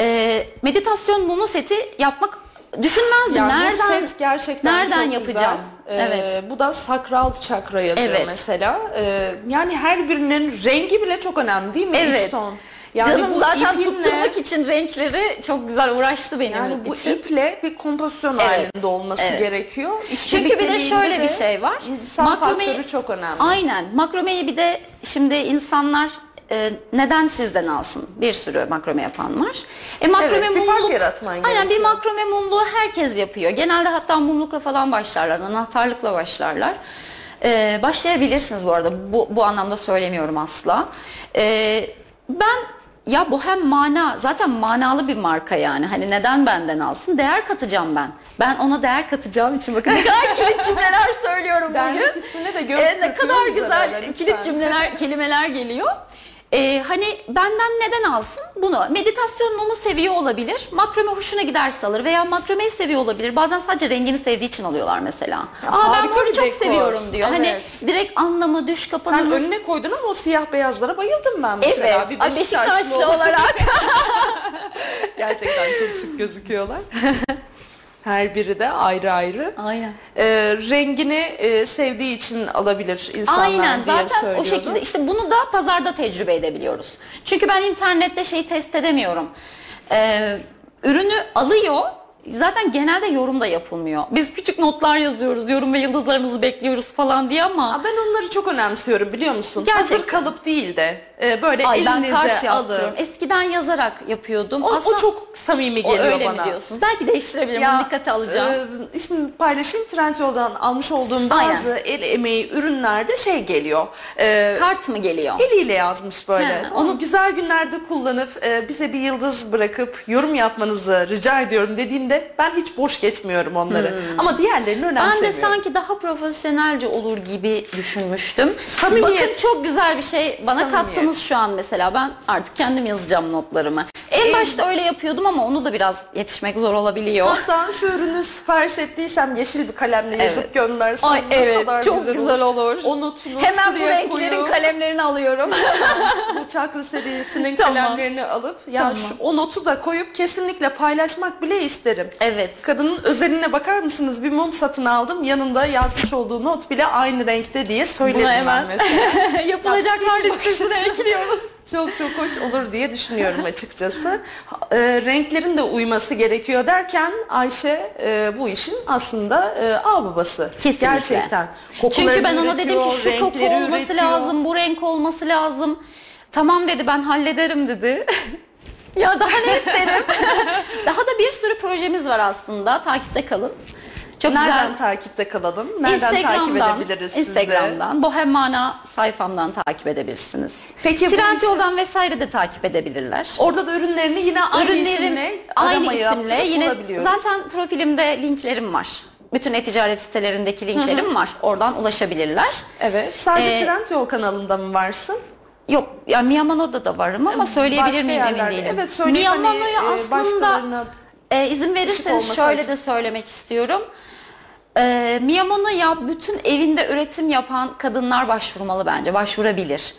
e, meditasyon mumu seti yapmak düşünmezdim. Bu nereden set gerçekten nereden yapacağım? Güzel. Ee, evet. Bu da sakral çakra yazıyor Evet. mesela. Ee, yani her birinin rengi bile çok önemli değil mi? Evet. İç ton. Yani Canım bu zaten ipinle- tutturmak için renkleri çok güzel uğraştı benim Yani bu için. iple bir kompozisyon Evet, halinde olması evet. gerekiyor. İş Çünkü bir de şöyle bir de şey var. İnsan Makromeyi- faktörü çok önemli. Aynen. Makromeyi bir de şimdi insanlar e, neden sizden alsın? Bir sürü makrome yapan var. E makrome Evet, bir fark mumluk. yaratman Aynen bir makrome mumluğu herkes yapıyor. Genelde hatta mumlukla falan başlarlar, anahtarlıkla başlarlar. E, başlayabilirsiniz bu arada. Bu, bu anlamda söylemiyorum asla. E, ben ya bu hem mana zaten manalı bir marka yani. Hani neden benden alsın? Değer katacağım ben. Ben ona değer katacağım için bakın ne kadar kilit cümleler söylüyorum Dernek bugün. üstüne de göz ne kadar güzel kilit cümleler, kelimeler geliyor. Ee, hani benden neden alsın bunu? Meditasyon mumu seviyor olabilir. Makrome hoşuna giderse alır veya makromeyi seviyor olabilir. Bazen sadece rengini sevdiği için alıyorlar mesela. Ya Aa ben bir çok dekor. seviyorum diyor. Hani Evet. direkt anlamı, düş Sen kapanımı. önüne koydun ama o siyah beyazlara bayıldım ben mesela. Evet, Bir Beşiktaşlı, Beşiktaşlı olarak. Gerçekten çok şık gözüküyorlar. Her biri de ayrı ayrı. Aynen. Ee, rengini e, sevdiği için alabilir insanlar Aynen diye zaten söylüyordu. o şekilde işte bunu da pazarda tecrübe edebiliyoruz. Çünkü ben internette şeyi test edemiyorum. Ee, ürünü alıyor zaten genelde yorum da yapılmıyor. Biz küçük notlar yazıyoruz, yorum ve yıldızlarınızı bekliyoruz falan diye ama Aa, Ben onları çok önemsiyorum biliyor musun? Gerçekten. Hazır kalıp değil de e, böyle ay ben elinize kart yaptırıyorum. alın. Eskiden yazarak yapıyordum. O, o Aslında çok samimi o geliyor öyle bana. mi diyorsunuz? Belki değiştirebilirim. Bunu dikkate alacağım. E, ismini paylaşayım. Trendyol'dan almış olduğum bazı el emeği ürünlerde şey geliyor. E, Kart mı geliyor? eliyle yazmış böyle. He, Tamam, onu- güzel günlerde kullanıp e, bize bir yıldız bırakıp yorum yapmanızı rica ediyorum ben hiç boş geçmiyorum onları. Ama diğerlerini Hmm. Ben önemsemiyorum. de sanki daha profesyonelce olur gibi düşünmüştüm. Samimiyet. Bakın çok güzel bir şey bana Samimiyet. kattınız şu an mesela. Ben artık kendim yazacağım notlarımı. En başta öyle yapıyordum ama onu da biraz yetişmek zor olabiliyor. Hatta şu ürünü sipariş ettiysem yeşil bir kalemle yazıp Evet. göndersem Ay ne evet kadar çok güzel, olur. O notunu Hemen bu renklerin koyup kalemlerini alıyorum. bu çakra serisinin Tamam. kalemlerini alıp ya Tamam. şu, o notu da koyup kesinlikle paylaşmak bile isterim. Evet. Kadının özeline bakar mısınız? Bir mum satın aldım. Yanında yazmış olduğu not bile aynı renkte diye söyledim ben hemen mesela. Yapılacaklar listesine ekliyoruz. Çok çok hoş olur diye düşünüyorum açıkçası. E, renklerin de uyması gerekiyor derken Ayşe e, bu işin aslında e, ağ babası. Kesinlikle. Gerçekten. Çünkü Kokularını ben ona dedim ki şu koku olması üretiyor. lazım, bu renk olması lazım. Tamam dedi ben hallederim dedi. Ya daha ne isterim? daha da bir sürü projemiz var aslında. Takipte kalın. Çok Nereden güzel. takipte kalalım? Nereden takip edebiliriz sizi? Instagram'dan, Bohem Mana sayfamdan takip edebilirsiniz. Peki Trendyol'dan vesaire de takip edebilirler. Orada da ürünlerini yine aynı Ürünlerim isimle aynı isimle yine zaten profilimde linklerim var. Bütün e-ticaret sitelerindeki linklerim var. Oradan ulaşabilirler. Evet. Sadece Ee, Trendyol kanalında mı varsın? Yok yani Miyamano'da da varım ama söyleyebilir miyim emin değilim. Evet söyle hani, aslında e, izin verirseniz şöyle de açısından. söylemek istiyorum. E, Miyamano'ya bütün evinde üretim yapan kadınlar başvurmalı bence. Başvurabilir.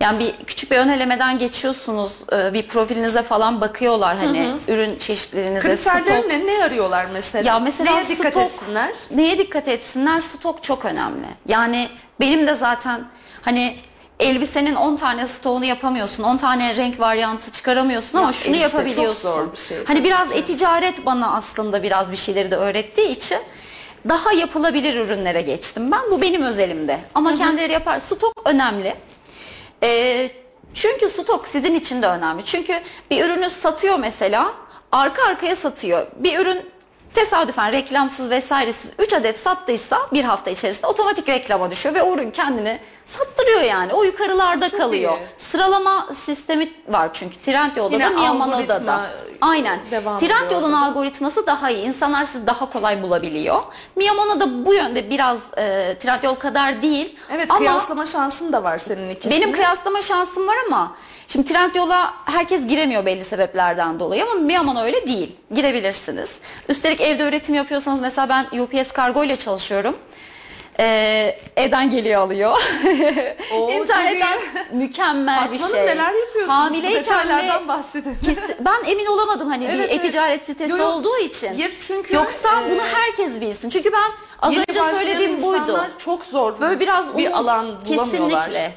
Yani bir küçük bir ön elemeden geçiyorsunuz. e, bir profilinize falan bakıyorlar hani ürün çeşitlerinize, kriterler stok. ne? Ne arıyorlar mesela? Ya mesela Neye dikkat stok, etsinler? Neye dikkat etsinler? Stok çok önemli. Yani benim de zaten hani elbisenin 10 tane stoğunu yapamıyorsun. 10 tane renk varyantı çıkaramıyorsun ama Ya şunu elbise çok yapabiliyorsun. zor bir şey, hani biraz e-ticaret bana aslında biraz bir şeyleri de öğrettiği için daha yapılabilir ürünlere geçtim ben. Bu benim özelimde. Ama kendileri yapar. Stok önemli. Ee, çünkü stok sizin için de önemli. Çünkü bir ürünü satıyor mesela arka arkaya satıyor. Bir ürün tesadüfen reklamsız vesairesiz 3 adet sattıysa bir hafta içerisinde otomatik reklama düşüyor ve o ürün kendini sattırıyor yani. O yukarılarda Çok kalıyor. iyi. Sıralama sistemi var çünkü Trendyol'da Yine da Miyamano'da da. Aynen. Trendyol'un algoritması daha iyi. İnsanlar sizi daha kolay bulabiliyor. Miyamano da bu yönde biraz e, Trendyol kadar değil. Evet Ama kıyaslama şansın da var senin ikisini. benim kıyaslama şansım var ama şimdi Trendyol'a herkes giremiyor belli sebeplerden dolayı ama Miyamano öyle değil. Girebilirsiniz. Üstelik evde üretim yapıyorsanız mesela ben UPS kargo ile çalışıyorum. Ee, evden geliyor alıyor. Oo, İnternetten mükemmel bir Fatma şey. Hanım neler yapıyorsunuz? Bu Hamileyken detaylardan de bahsedin. kesin- ben emin olamadım hani Evet, bir evet. e-ticaret sitesi Yo, yo. olduğu için. Yer çünkü, Yoksa e, bunu herkes bilsin. Çünkü ben az önce söylediğim buydu. çok zor Böyle biraz bir onu- alan bulamıyorlar. Kesinlikle.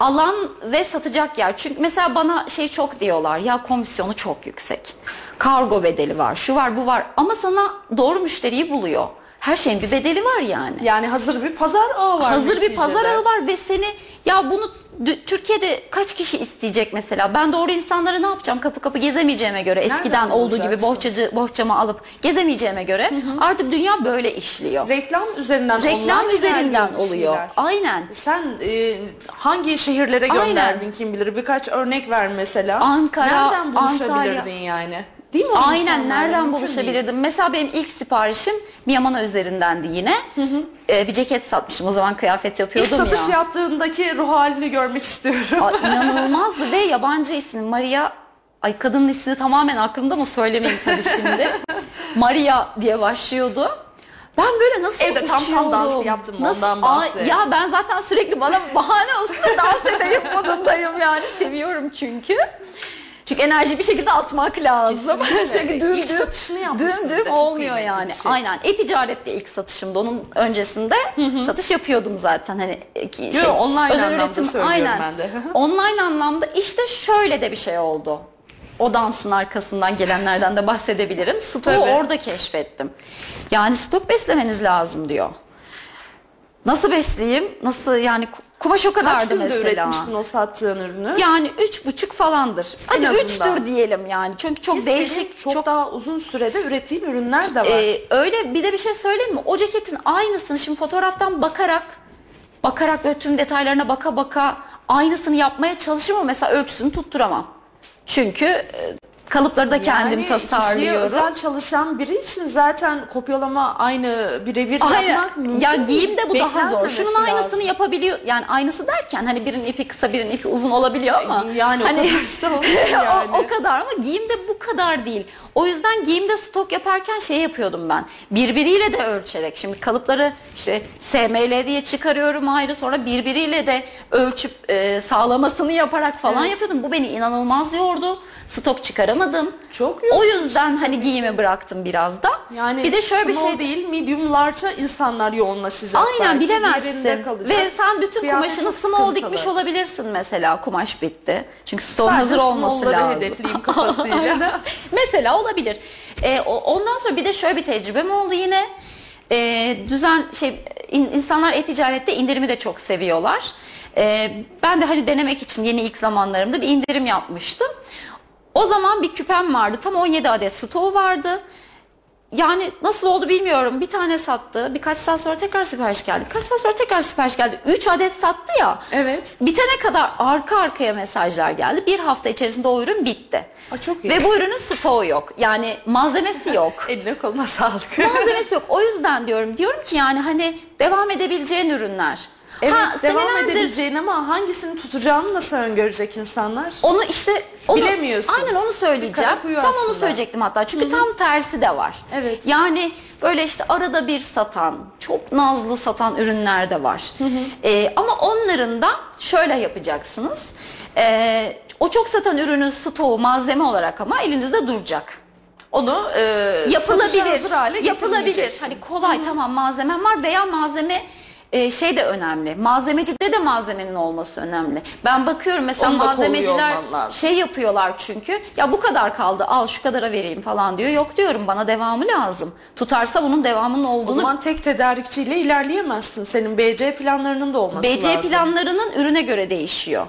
Alan ve satacak yer. Çünkü mesela bana şey çok diyorlar. Ya komisyonu çok yüksek. Kargo bedeli var. Şu var bu var. Ama sana doğru müşteriyi buluyor. Her şeyin bir bedeli var yani. Yani hazır bir pazar ağı var. Hazır bir pazar ağı var ve seni ya bunu Türkiye'de kaç kişi isteyecek mesela? Ben doğru insanları ne yapacağım? Kapı kapı gezemeyeceğime göre eskiden olduğu gibi bohçacı bohçamı alıp gezemeyeceğime göre artık dünya böyle işliyor. Reklam üzerinden Reklam üzerinden oluyor. şeyler. Aynen. Sen e, hangi şehirlere Aynen. gönderdin kim bilir birkaç örnek ver mesela. Ankara, Nereden buluşabilirdin Antalya. yani? Değil mi o Aynen insanlarla? nereden Mümkün buluşabilirdim? Mesela benim ilk siparişim Miyamano üzerindendi yine. Ee, bir ceket satmışım o zaman kıyafet İlk yapıyordum satış ya. yaptığındaki ruh halini görmek istiyorum. Aa, inanılmazdı ve yabancı isim Maria Ay kadının ismi tamamen aklımda mı söylemeyeyim tabii şimdi. Maria diye başlıyordu. Ben böyle nasıl Evde tam tam uçuyorum? dans yaptım, ondan Aa, bahset. ya ben zaten sürekli bana bahane olsun da dans edeyim modundayım yani. Seviyorum çünkü. Çünkü enerji bir şekilde atmak lazım. Çünkü düm İlk düm, düm düm olmuyor yani. şey. Aynen. E-ticarette ilk satışımdı. Onun öncesinde satış yapıyordum zaten. Hani ki- Yo, online özel anlamda üretim- söylüyorum aynen. ben de. Online anlamda işte şöyle de bir şey oldu. o dansın arkasından gelenlerden de bahsedebilirim. Stoğu orada keşfettim. Yani stok beslemeniz lazım diyor. Nasıl besleyeyim? Nasıl yani kumaş o Kaç kadardı günde mesela. üretmiştin o sattığın ürünü? Yani üç buçuk falandır. Hadi azından. üçtür diyelim yani. Çünkü çok Ki değişik, senin çok, daha uzun sürede ürettiğin ürünler de var. Ee, öyle bir de bir şey söyleyeyim mi? O ceketin aynısını şimdi fotoğraftan bakarak bakarak böyle tüm detaylarına baka baka aynısını yapmaya çalışırım ama mesela ölçüsünü tutturamam. Çünkü e, kalıpları da kendim yani tasarlıyorum. özel çalışan biri için zaten kopyalama aynı birebir yapmak mümkün Ya değil. giyimde bu daha zor. Şunun aynısını lazım. yapabiliyor. Yani aynısı derken hani birinin ipi kısa birinin ipi uzun olabiliyor ama Yani o hani kadar işte yani. o, o kadar ama giyimde bu kadar değil. O yüzden giyimde stok yaparken şey yapıyordum ben. Birbiriyle de ölçerek. Şimdi kalıpları işte SML diye çıkarıyorum ayrı sonra birbiriyle de ölçüp e, sağlamasını yaparak falan Evet. yapıyordum. Bu beni inanılmaz yordu. Stok çıkaramadım. Çok O yorucu yüzden hani giyimi bıraktım biraz da. Yani bir de şöyle bir şey değil medium large'a insanlar yoğunlaşacak. Aynen belki. bilemezsin. Ve sen bütün Kıyafet kumaşını small sıkıntılı. dikmiş olabilirsin mesela kumaş bitti. Çünkü Sadece hazır olması lazım. hedefleyeyim kafasıyla. Mesela olabilir. Ee, o- ondan sonra bir de şöyle bir tecrübem oldu yine. Ee, düzen şey in- insanlar e-ticarette indirimi de çok seviyorlar. Ee, ben de hani denemek için yeni ilk zamanlarımda bir indirim yapmıştım. O zaman bir küpem vardı. Tam 17 adet stoğu vardı. Yani nasıl oldu bilmiyorum. Bir tane sattı. Birkaç saat sonra tekrar sipariş geldi. Birkaç saat sonra tekrar sipariş geldi. 3 adet sattı ya. Evet. Bitene kadar arka arkaya mesajlar geldi. Bir hafta içerisinde o ürün bitti. Aa, çok iyi. Ve bu ürünün stoğu yok. Yani malzemesi yok. Eline koluna sağlık. malzemesi yok. O yüzden diyorum. Diyorum ki yani hani devam edebileceğin ürünler. Evet Ha, devam senelerdir- edebileceğin ama hangisini tutacağını nasıl öngörecek insanlar? Onu işte onu, Bilemiyorsun. Aynen onu söyleyeceğim. Bir kara kuyu Tam onu aslında. söyleyecektim hatta. Çünkü tam tersi de var. Evet. Yani böyle işte arada bir satan, çok nazlı satan ürünler de var. Ee, ama onların da şöyle yapacaksınız. Ee, o çok satan ürünün stoğu malzeme olarak ama elinizde duracak. Onu e, satışa Yapılabilir. hazır hale Yapılabilir. getirmeyeceksin. Hani kolay tamam malzemem var veya malzeme e, şey de önemli. Malzemecide de malzemenin olması önemli. Ben bakıyorum mesela Onu da kolluyor malzemeciler olman lazım. şey yapıyorlar çünkü. Ya bu kadar kaldı al şu kadara vereyim falan diyor. Yok diyorum bana devamı lazım. Tutarsa bunun devamının O olduğunu zaman tek tedarikçiyle ilerleyemezsin. Senin BC planlarının da olması BC lazım. planlarının ürüne göre değişiyor.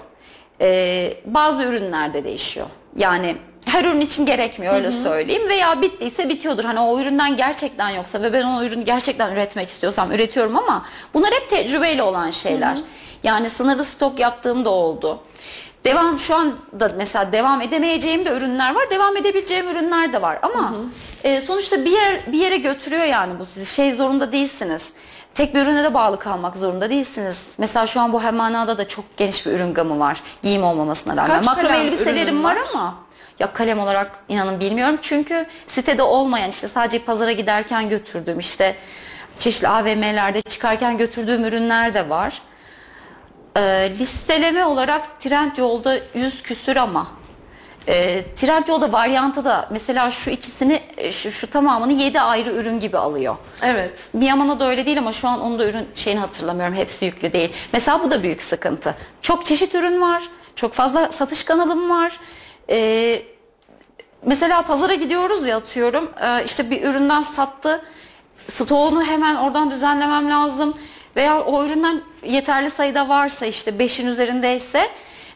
Ee, bazı ürünlerde değişiyor. Yani her ürün için gerekmiyor öyle söyleyeyim veya bittiyse bitiyordur. Hani o üründen gerçekten yoksa ve ben o ürünü gerçekten üretmek istiyorsam üretiyorum ama bunlar hep tecrübeyle olan şeyler. Yani sınırlı stok yaptığım da oldu. Devam şu anda mesela devam edemeyeceğim de ürünler var, devam edebileceğim ürünler de var ama e, sonuçta bir yer bir yere götürüyor yani bu sizi şey zorunda değilsiniz. Tek bir ürüne de bağlı kalmak zorunda değilsiniz. Mesela şu an bu hem manada da çok geniş bir ürün gamı var. Giyim olmamasına rağmen. Kaç Makrome elbiselerim var var? ama ya kalem olarak inanın bilmiyorum. Çünkü sitede olmayan işte sadece pazara giderken götürdüğüm işte çeşitli AVM'lerde çıkarken götürdüğüm ürünler de var. Ee, listeleme olarak Trendyol'da 100 küsür ama e, Trendyol'da varyantı da mesela şu ikisini e, şu, şu tamamını 7 ayrı ürün gibi alıyor. Evet. Miyaman'a da öyle değil ama şu an onun da ürün şeyini hatırlamıyorum. Hepsi yüklü değil. Mesela bu da büyük sıkıntı. Çok çeşit ürün var. Çok fazla satış kanalım var. Ee, mesela pazara gidiyoruz ya atıyorum. Ee, işte bir üründen sattı. Stoğunu hemen oradan düzenlemem lazım. Veya o üründen yeterli sayıda varsa işte 5'in üzerindeyse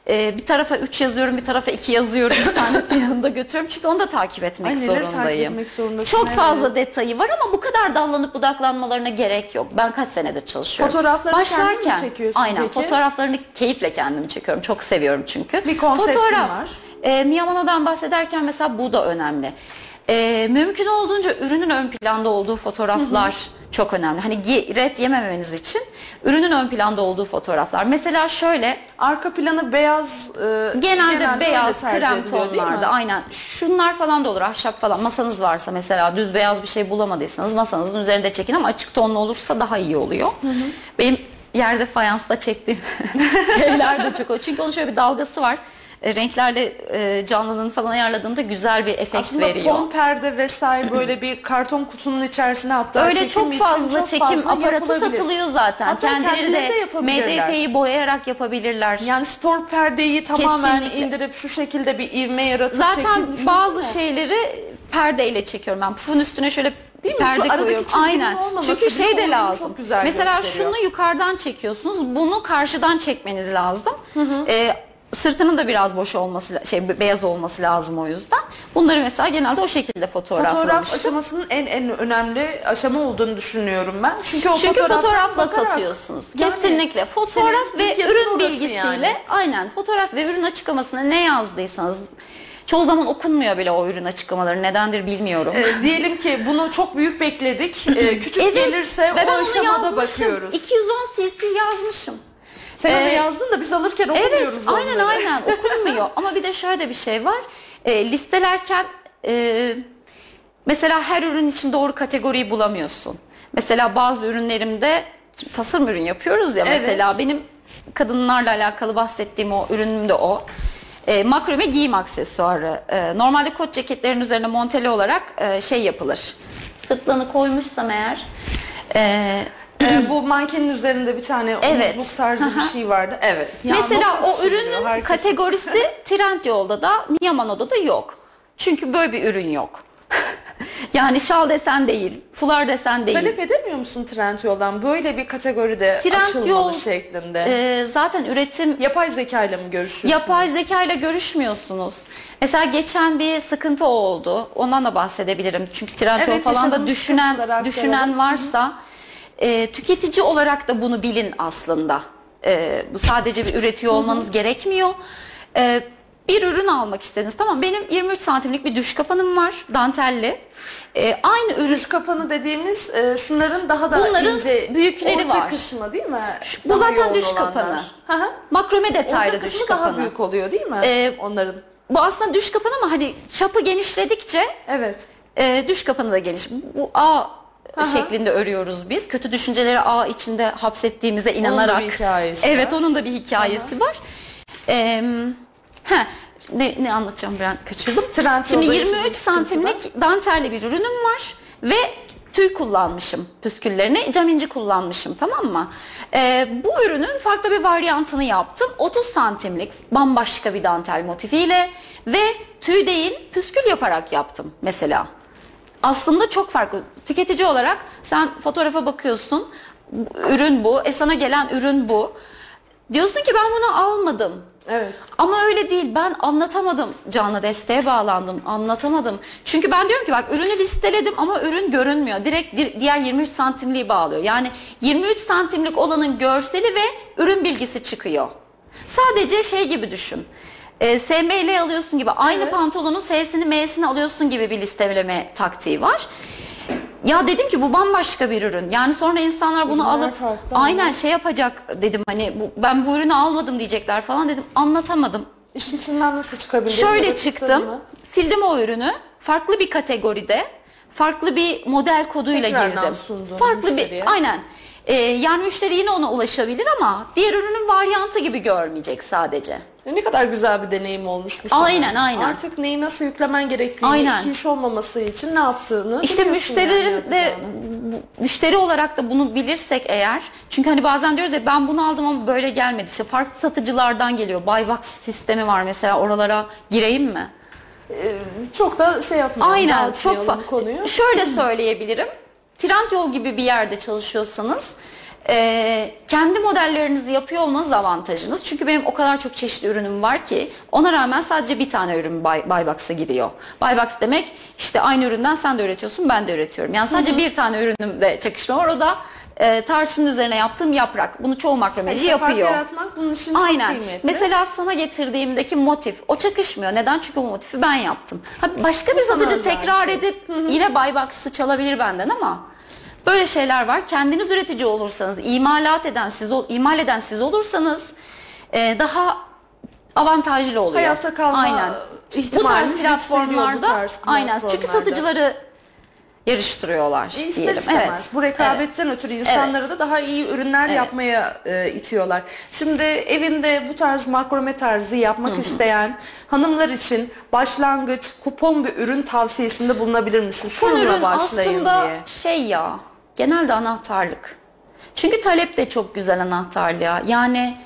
e, bir tarafa 3 yazıyorum bir tarafa 2 yazıyorum bir tanesini yanımda götürüyorum çünkü onu da takip etmek Ay, neleri takip zorundayım. etmek zorundasın, Çok fazla evet. detayı var ama bu kadar dallanıp budaklanmalarına gerek yok. Ben kaç senedir çalışıyorum. Fotoğraflarını kendin mi çekiyorsun Aynen peki? fotoğraflarını keyifle kendim çekiyorum. Çok seviyorum çünkü. Bir konseptin var. E, Miyamono'dan bahsederken mesela bu da önemli. E, mümkün olduğunca ürünün ön planda olduğu fotoğraflar çok önemli. Hani red yememeniz için ürünün ön planda olduğu fotoğraflar. Mesela şöyle Arka planı beyaz e, Genelde, öyle beyaz, krem tonlarda aynen. Şunlar falan da olur, ahşap falan. Masanız varsa mesela düz beyaz bir şey bulamadıysanız masanızın üzerinde çekin ama açık tonlu olursa daha iyi oluyor. Benim yerde fayansla çektiğim şeyler de çok oluyor. Çünkü onun şöyle bir dalgası var. E, renklerle e, canlılığını falan ayarladığımda güzel bir efekt Aslında veriyor. fon perde vesaire böyle bir karton kutunun içerisine hatta Öyle çekim çok için fazla çok çekim fazla aparatı satılıyor zaten. Hatta Kendileri de. MDF'yi boyayarak yapabilirler. Yani store perdeyi tamamen Kesinlikle. indirip şu şekilde bir ivme yaratıp Zaten düşünsene. bazı şeyleri perdeyle çekiyorum ben. Pufun üstüne şöyle Değil mi? Şu perde aradaki koyuyorum. Aynen. Çünkü şey de lazım. çok güzel Mesela gösteriyor. şunu yukarıdan çekiyorsunuz. Bunu karşıdan çekmeniz lazım. Ee, sırtının da biraz boş olması, şey be- beyaz olması lazım o yüzden. Bunları mesela genelde o şekilde Fotoğraf fotoğraflamıştım. aşamasının en en önemli aşama olduğunu düşünüyorum ben. Çünkü o Çünkü fotoğrafla bakarak- satıyorsunuz. Yani Kesinlikle. Fotoğraf ve ürün bilgisiyle yani. aynen fotoğraf ve ürün açıklamasına ne yazdıysanız çoğu zaman okunmuyor bile o ürün açıklamaları. Nedendir bilmiyorum. Ee, diyelim ki bunu çok büyük bekledik. Ee, küçük gelirse ve o aşamada yazmışım. bakıyoruz. 210 cc yazmışım. Sen onu Ee, yazdın da biz alırken Evet okumuyoruz onları. aynen aynen okunmuyor. Ama bir de şöyle bir şey var. E, listelerken e, mesela her ürün için doğru kategoriyi bulamıyorsun. Mesela bazı ürünlerimde şimdi tasarım ürün yapıyoruz ya Evet. mesela benim kadınlarla alakalı bahsettiğim o ürünüm de o. E, makrome giyim aksesuarı. E, normalde kot ceketlerin üzerine monteli olarak e, şey yapılır. Sırtlanı koymuşsam eğer e, Ee, bu mankenin üzerinde bir tane Evet. omuzluk tarzı bir şey vardı. Evet. Ya Mesela o ürünün herkes. kategorisi Trendyol'da da Miyamano'da da yok. Çünkü böyle bir ürün yok. yani şal desen değil, fular desen değil. Talep edemiyor musun Trendyol'dan böyle bir kategoride Trendyol açılmalı şeklinde? e, zaten üretim Yapay zeka ile mi görüşüyorsun? yapay zeka ile görüşmüyorsunuz. Mesela geçen bir sıkıntı o oldu. Ondan da bahsedebilirim. Çünkü Trendyol Evet, falan da yaşadığımız düşünen sıkıntıları düşünen aktaralım. E, tüketici olarak da bunu bilin aslında. E, bu sadece bir üretiyor olmanız gerekmiyor. E, bir ürün almak istediniz. Tamam benim 23 santimlik bir duş kapanım var dantelli. E, aynı ürün Duş kapanı dediğimiz e, şunların daha da Bunların ince büyükleri orta var. kısmı değil mi? bu Daha zaten duş olanlar. kapanı. Makrome detaylı Orta kısmı kapanı. daha büyük oluyor değil mi? Ee, Onların. Bu aslında duş kapanı ama hani çapı genişledikçe Evet. E, düş kapanı da geniş. Bu A Aha. şeklinde örüyoruz biz. Kötü düşünceleri A içinde hapsettiğimize inanarak. bir hikayesi Evet var. onun da bir hikayesi var. E, heh, ne, ne anlatacağım ben kaçırdım. Trendyol'da Şimdi yaşadığın 23 sıkıntıdan. santimlik dantelli bir ürünüm var ve tüy kullanmışım püsküllerini cam inci kullanmışım tamam mı? E, bu ürünün farklı bir varyantını yaptım. 30 santimlik bambaşka bir dantel motifiyle ve tüy değil püskül yaparak yaptım mesela aslında çok farklı. Tüketici olarak sen fotoğrafa bakıyorsun, ürün bu, e sana gelen ürün bu. Diyorsun ki ben bunu almadım. Evet. Ama öyle değil. Ben anlatamadım. Canlı desteğe bağlandım. Anlatamadım. Çünkü ben diyorum ki bak ürünü listeledim ama ürün görünmüyor. Direkt di- diğer 23 santimliği bağlıyor. Yani 23 santimlik olanın görseli ve ürün bilgisi çıkıyor. Sadece şey gibi düşün. E, SML alıyorsun gibi aynı Evet. pantolonun S'sini M'sini alıyorsun gibi bir listeleme taktiği var. Ya dedim ki bu bambaşka bir ürün. Yani sonra insanlar bunu Ürünler alıp farklı aynen şey yapacak dedim hani bu, ben bu ürünü almadım diyecekler falan dedim. Anlatamadım. İşin içinden nasıl çıkabildin? Şöyle çıktım. mı? Sildim o ürünü. Farklı bir kategoride, farklı bir model koduyla Tekrardan girdim. Farklı müşteriye. bir aynen. Ee, yani müşteri yine ona ulaşabilir ama diğer ürünün varyantı gibi görmeyecek sadece. Ya Ne kadar güzel bir deneyim olmuş bu sana. Aynen, aynen. Artık neyi nasıl yüklemen gerektiğini, Aynen. iki iş olmaması için ne yaptığını İşte biliyorsun yani müşterilerin de müşteri olarak da bunu bilirsek eğer çünkü hani bazen diyoruz ya ben bunu aldım ama böyle gelmedi işte farklı satıcılardan geliyor Buybox sistemi var mesela oralara gireyim mi? Çok da şey yapmayalım, Aynen çok konuyu. Şöyle söyleyebilirim. Trendyol gibi bir yerde çalışıyorsanız e, kendi modellerinizi yapıyor olmanız avantajınız. Çünkü benim o kadar çok çeşitli ürünüm var ki ona rağmen sadece bir tane ürün buy, Buybox'a giriyor. Buybox demek işte aynı üründen sen de üretiyorsun ben de üretiyorum. Yani sadece bir tane ürünümde çakışma var o da e, tarçının üzerine yaptığım yaprak. Bunu çoğu makromeci fark yapıyor. yaratmak bunun için çok Aynen. kıymetli. Mesela sana getirdiğimdeki motif o çakışmıyor. Neden? Çünkü o motifi ben yaptım. Ha, başka bir satıcı tekrar şey. edip yine Buybox'ı çalabilir benden ama böyle şeyler var. Kendiniz üretici olursanız, imalat eden siz ol- imal eden siz olursanız e, daha avantajlı oluyor. Hayatta kalma aynen. Bu tarz bu platformlarda tarz aynen. Çünkü satıcıları yarıştırıyorlar E, ister diyelim. istemez. Evet. Bu rekabetten ötürü insanları da daha iyi ürünler Evet. yapmaya e, itiyorlar. Şimdi evinde bu tarz makrome tarzı yapmak isteyen hanımlar için başlangıç kupon bir ürün tavsiyesinde bulunabilir misin? Bu Şununla ürün başlayın aslında diye. şey ya genelde anahtarlık. Çünkü talep de çok güzel anahtarlığa. Yani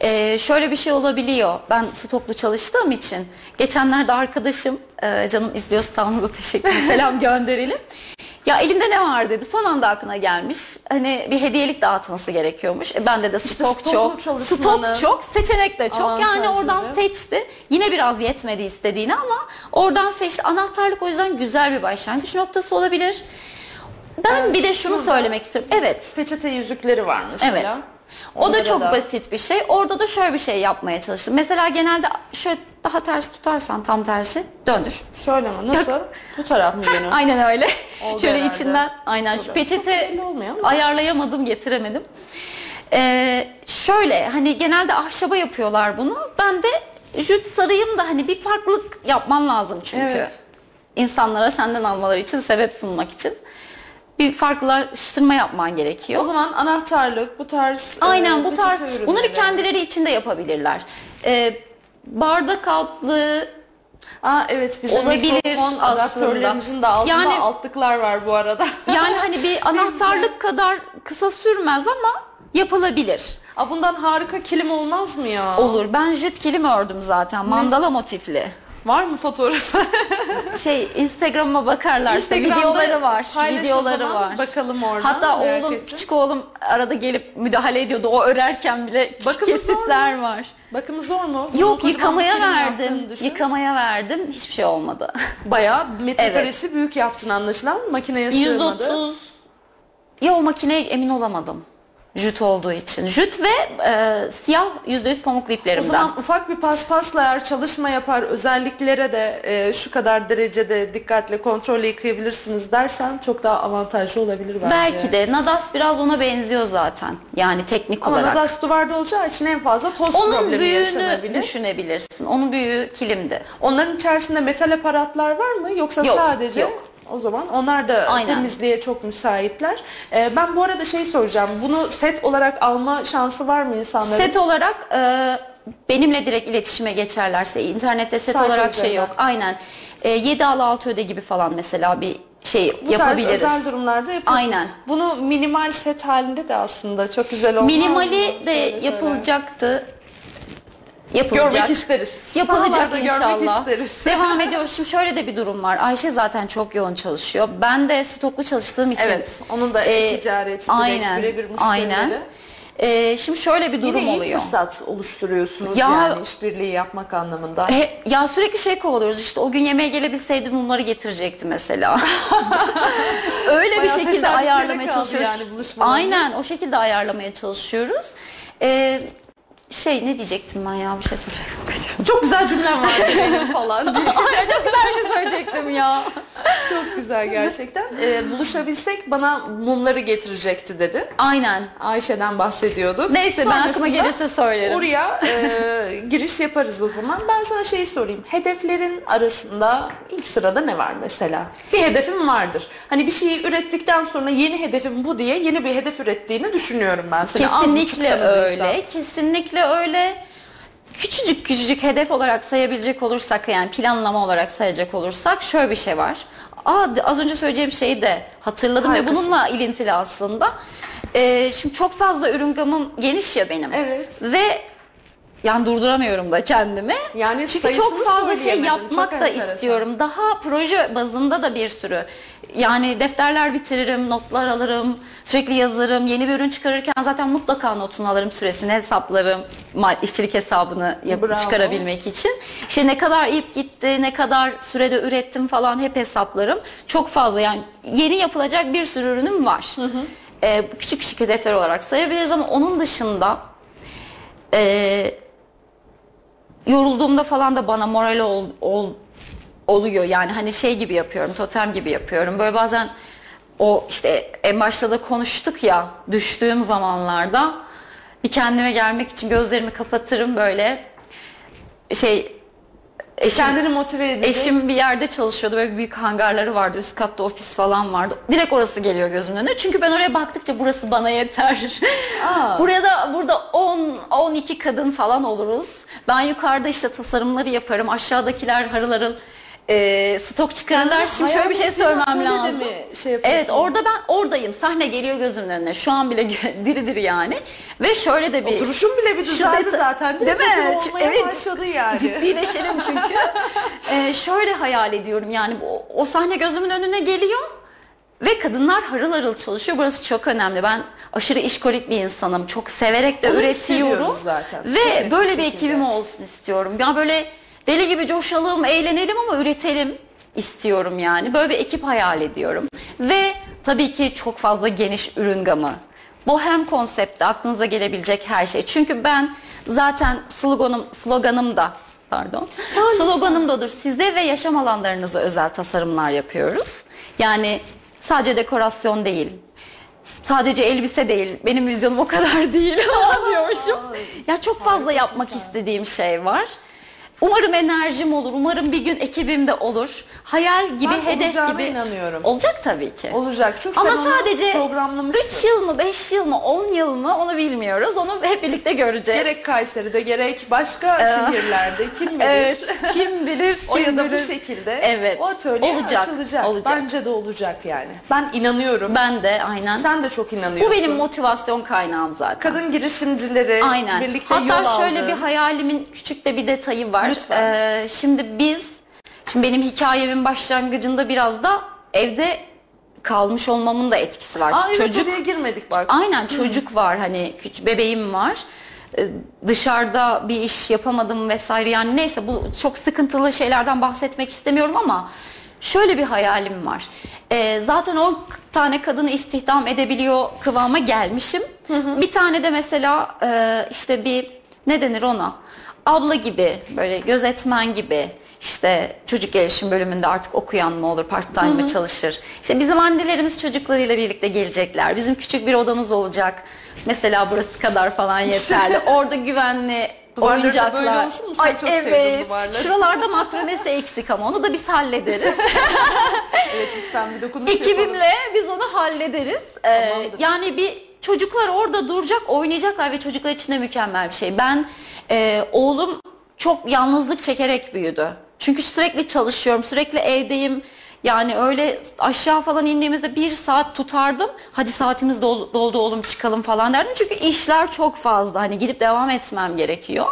e, şöyle bir şey olabiliyor. Ben stoklu çalıştığım için geçenlerde arkadaşım e, canım izliyorsa ona da teşekkür. Selam gönderelim. Ya elinde ne var dedi. Son anda aklına gelmiş. Hani bir hediyelik dağıtması gerekiyormuş. E, bende de stok çok. Stok çok, seçenek de çok. Yani oradan seçti. Yine biraz yetmedi istediğini ama oradan seçti. Anahtarlık o yüzden güzel bir başlangıç noktası olabilir. Ben Evet, bir de şunu şurada- söylemek istiyorum. Evet. Peçete yüzükleri var mesela. Evet. O Onlara da çok da- basit bir şey. Orada da şöyle bir şey yapmaya çalıştım. Mesela genelde şöyle daha ters tutarsan tam tersi döndür. Şöyle mi? Nasıl? Bu taraf mı benim? Aynen öyle. Oldu şöyle herhalde. içinden aynen şu Şöyle. peçete belli olmuyor ama. ayarlayamadım, getiremedim. Ee, şöyle hani genelde ahşaba yapıyorlar bunu. Ben de jüt sarayım da hani bir farklılık yapman lazım çünkü. Evet. İnsanlara senden almaları için sebep sunmak için bir farklılaştırma yapman gerekiyor. O zaman anahtarlık bu tarz e, Aynen bu tarz. ürünleri. Bunları kendileri için de yapabilirler. Ee, bardak altlığı Aa evet bizim Olabilir mikrofon adaptörlerimizin de altında Yani- altlıklar var bu arada. yani hani bir anahtarlık kadar kısa sürmez ama yapılabilir. Aa, bundan harika kilim olmaz mı ya? Olur. Ben jüt kilim ördüm zaten. Mandala motifli. Var mı fotoğrafı? Şey Instagram'a bakarlarsa Instagram'da videoları var. Videoları var. bakalım oradan, Hatta merak oğlum ettim. küçük oğlum arada gelip müdahale ediyordu. O örerken bile küçük Bakımı zor kesitler var. Bakımı zor mu? Bunun Yok yıkamaya verdim. Yıkamaya verdim. Hiçbir şey olmadı. Bayağı metrekaresi büyük yaptın anlaşılan. Makineye sığmadı. 130 Ya o makineye emin olamadım. Jüt olduğu için. Jüt ve e, siyah %100 pamuklu O iplerimden. zaman ufak bir paspasla eğer çalışma yapar özelliklere de e, şu kadar derecede dikkatle kontrolle yıkayabilirsiniz dersen çok daha avantajlı olabilir bence. Belki de Nadas biraz ona benziyor zaten. Yani teknik Ama olarak. Nadas duvarda olacağı için en fazla toz Onun problemi yaşanabilir. düşünebilirsin. Onun büyüğü kilimdi. Onların içerisinde metal aparatlar var mı yoksa Yok, sadece? yok. O zaman onlar da Aynen. temizliğe çok müsaitler. Ee, ben bu arada şey soracağım. Bunu set olarak alma şansı var mı insanların? Set olarak e, benimle direkt iletişime geçerlerse internette set Sayfa olarak şey üzerinden. yok. Aynen. E, 7 al 6 öde gibi falan mesela bir şey bu yapabiliriz. tarz özel durumlarda yapıyorsun. Aynen. Bunu minimal set halinde de aslında çok güzel olmaz mı? Minimali de Şöyle şöyle. yapılacaktı. Yapılacak. Görmek isteriz. Yapılacak inşallah. görmek isteriz. Devam ediyoruz. Şimdi şöyle de bir durum var. Ayşe zaten çok yoğun çalışıyor. Ben de stoklu çalıştığım için. Evet, onun da e, e-ticaret, direkt aynen, birebir müşterileri. Aynen. E, şimdi şöyle bir durum Yine iyi oluyor. fırsat oluşturuyorsunuz Ya- yani işbirliği yapmak anlamında. He, ya sürekli şey kovalıyoruz işte o gün yemeğe gelebilseydim bunları getirecekti mesela. Öyle bir Bayağı şekilde tesadüflere ayarlamaya çalışıyoruz. yani. Aynen o şekilde ayarlamaya çalışıyoruz. Ee, şey ne diyecektim ben ya bir şey soracaktım. Çok güzel cümlem var benim falan. Ay çok güzel bir şey söyleyecektim ya. Çok güzel gerçekten. Ee, buluşabilsek bana mumları getirecekti dedi. Aynen. Ayşe'den bahsediyorduk. Neyse, ben aklıma gelirse söylerim. Oraya e, giriş yaparız o zaman. Ben sana şeyi sorayım. Hedeflerin arasında ilk sırada ne var mesela? Bir hedefim vardır. Hani bir şeyi ürettikten sonra yeni hedefim bu diye yeni bir hedef ürettiğini düşünüyorum ben seni. Az buçuk Kesinlikle tanıdıysam. öyle. Kesinlikle öyle. Küçücük küçücük hedef olarak sayabilecek olursak yani planlama olarak sayacak olursak şöyle bir şey var. Aa, az önce söyleyeceğim şeyi de hatırladım Harikasın. ve bununla ilintili aslında. Ee, şimdi çok fazla ürün gamım geniş ya benim. Evet. Ve yani durduramıyorum da kendimi. Yani Çünkü çok fazla şey yapmak çok da enteresan. istiyorum. Daha proje bazında da bir sürü. Yani defterler bitiririm, notlar alırım, sürekli yazarım. Yeni bir ürün çıkarırken zaten mutlaka notunu alırım, süresini hesaplarım. işçilik hesabını yap- Bravo. çıkarabilmek için. İşte ne kadar ip gitti, ne kadar sürede ürettim falan hep hesaplarım. Çok fazla yani yeni yapılacak bir sürü ürünüm var. Ee, küçük küçük hedefler olarak sayabiliriz ama onun dışında e, yorulduğumda falan da bana moral ol, ol- oluyor. Yani hani şey gibi yapıyorum, totem gibi yapıyorum. Böyle bazen o işte en başta da konuştuk ya düştüğüm zamanlarda bir kendime gelmek için gözlerimi kapatırım böyle şey Eşim- Kendini motive edecek. Eşim bir yerde çalışıyordu. Böyle büyük hangarları vardı. Üst katta ofis falan vardı. Direkt orası geliyor gözümün önüne. Çünkü ben oraya baktıkça burası bana yeter. Aa. Buraya da burada 10 12 kadın falan oluruz. Ben yukarıda işte tasarımları yaparım. Aşağıdakiler harıl harıl e, stok çıkarırlar. Şimdi şöyle bir şey söylemem lazım. şey evet orada ben oradayım. Sahne geliyor gözümün önüne. Şu an bile diri diri yani. Ve şöyle de bir Duruşun bile bir düzeldi Şöyle- zaten. Değil mi? Olmaya evet. başladın yani. Ciddileşelim çünkü. Ee, şöyle hayal ediyorum yani o, o sahne gözümün önüne geliyor ve kadınlar harıl harıl çalışıyor. Burası çok önemli. Ben aşırı işkolik bir insanım. Çok severek de Onu üretiyorum. zaten. Ve Evet, böyle bir bir şekilde. ekibim olsun istiyorum. Ya böyle deli gibi coşalım, eğlenelim ama üretelim istiyorum yani. Böyle bir ekip hayal ediyorum. Ve tabii ki çok fazla geniş ürün gamı. Bohem konsepti aklınıza gelebilecek her şey. Çünkü ben zaten sloganım, sloganım da pardon. sloganım da odur. Size ve yaşam alanlarınıza özel tasarımlar yapıyoruz. Yani sadece dekorasyon değil. Sadece elbise değil. Benim vizyonum o kadar değil. diyormuşum. Ya çok fazla yapmak istediğim şey var. Umarım enerjim olur. Umarım bir gün ekibimde olur. Hayal gibi, Ben hedef gibi. inanıyorum. Olacak tabii ki. Olacak. Çünkü Ama sen onu sadece programlamışsın. 3 yıl mı, 5 yıl mı, 10 yıl mı onu bilmiyoruz. Onu hep birlikte göreceğiz. Gerek Kayseri'de gerek başka şehirlerde kim bilir. Evet, kim bilir, kim O ya da bu şekilde Evet, o atölye olacak, açılacak. olacak. Bence de olacak yani. Ben inanıyorum. Ben de aynen. Sen de çok inanıyorsun. Bu benim motivasyon kaynağım zaten. Kadın girişimcileri Aynen. birlikte Hatta yol şöyle aldı. bir hayalimin küçük de bir detayı var. Lütfen. Ee, şimdi biz, şimdi benim hikayemin başlangıcında biraz da evde kalmış olmamın da etkisi var. Evet, Çocuk oraya girmedik bak. Aynen çocuk var hani küçük bebeğim var. Ee, Dışarıda bir iş yapamadım vesaire yani neyse bu çok sıkıntılı şeylerden bahsetmek istemiyorum ama şöyle bir hayalim var. Ee, zaten 10 tane kadını istihdam edebiliyor kıvama gelmişim. Bir tane de mesela e, işte bir ne denir ona abla gibi böyle gözetmen gibi işte çocuk gelişim bölümünde artık okuyan mı olur part time mı çalışır. İşte bizim annelerimiz çocuklarıyla birlikte gelecekler. Bizim küçük bir odamız olacak. Mesela burası kadar falan yeterli. Orada güvenli Duvarları da oyuncaklar. böyle olsun mu? Sen Ay, çok sevdin evet. duvarları. Şuralarda makromesi eksik ama onu da biz hallederiz. Evet lütfen bir dokunuş yapalım. Ekibimle biz onu hallederiz. Ee, Tamamdır. yani bir çocuklar orada duracak, oynayacaklar ve çocuklar için de mükemmel bir şey. Ben e, oğlum çok yalnızlık çekerek büyüdü. Çünkü sürekli çalışıyorum, sürekli evdeyim. Yani öyle aşağı falan indiğimizde bir saat tutardım. Hadi saatimiz dol- doldu oğlum çıkalım falan derdim. Çünkü işler çok fazla. Hani gidip devam etmem gerekiyor.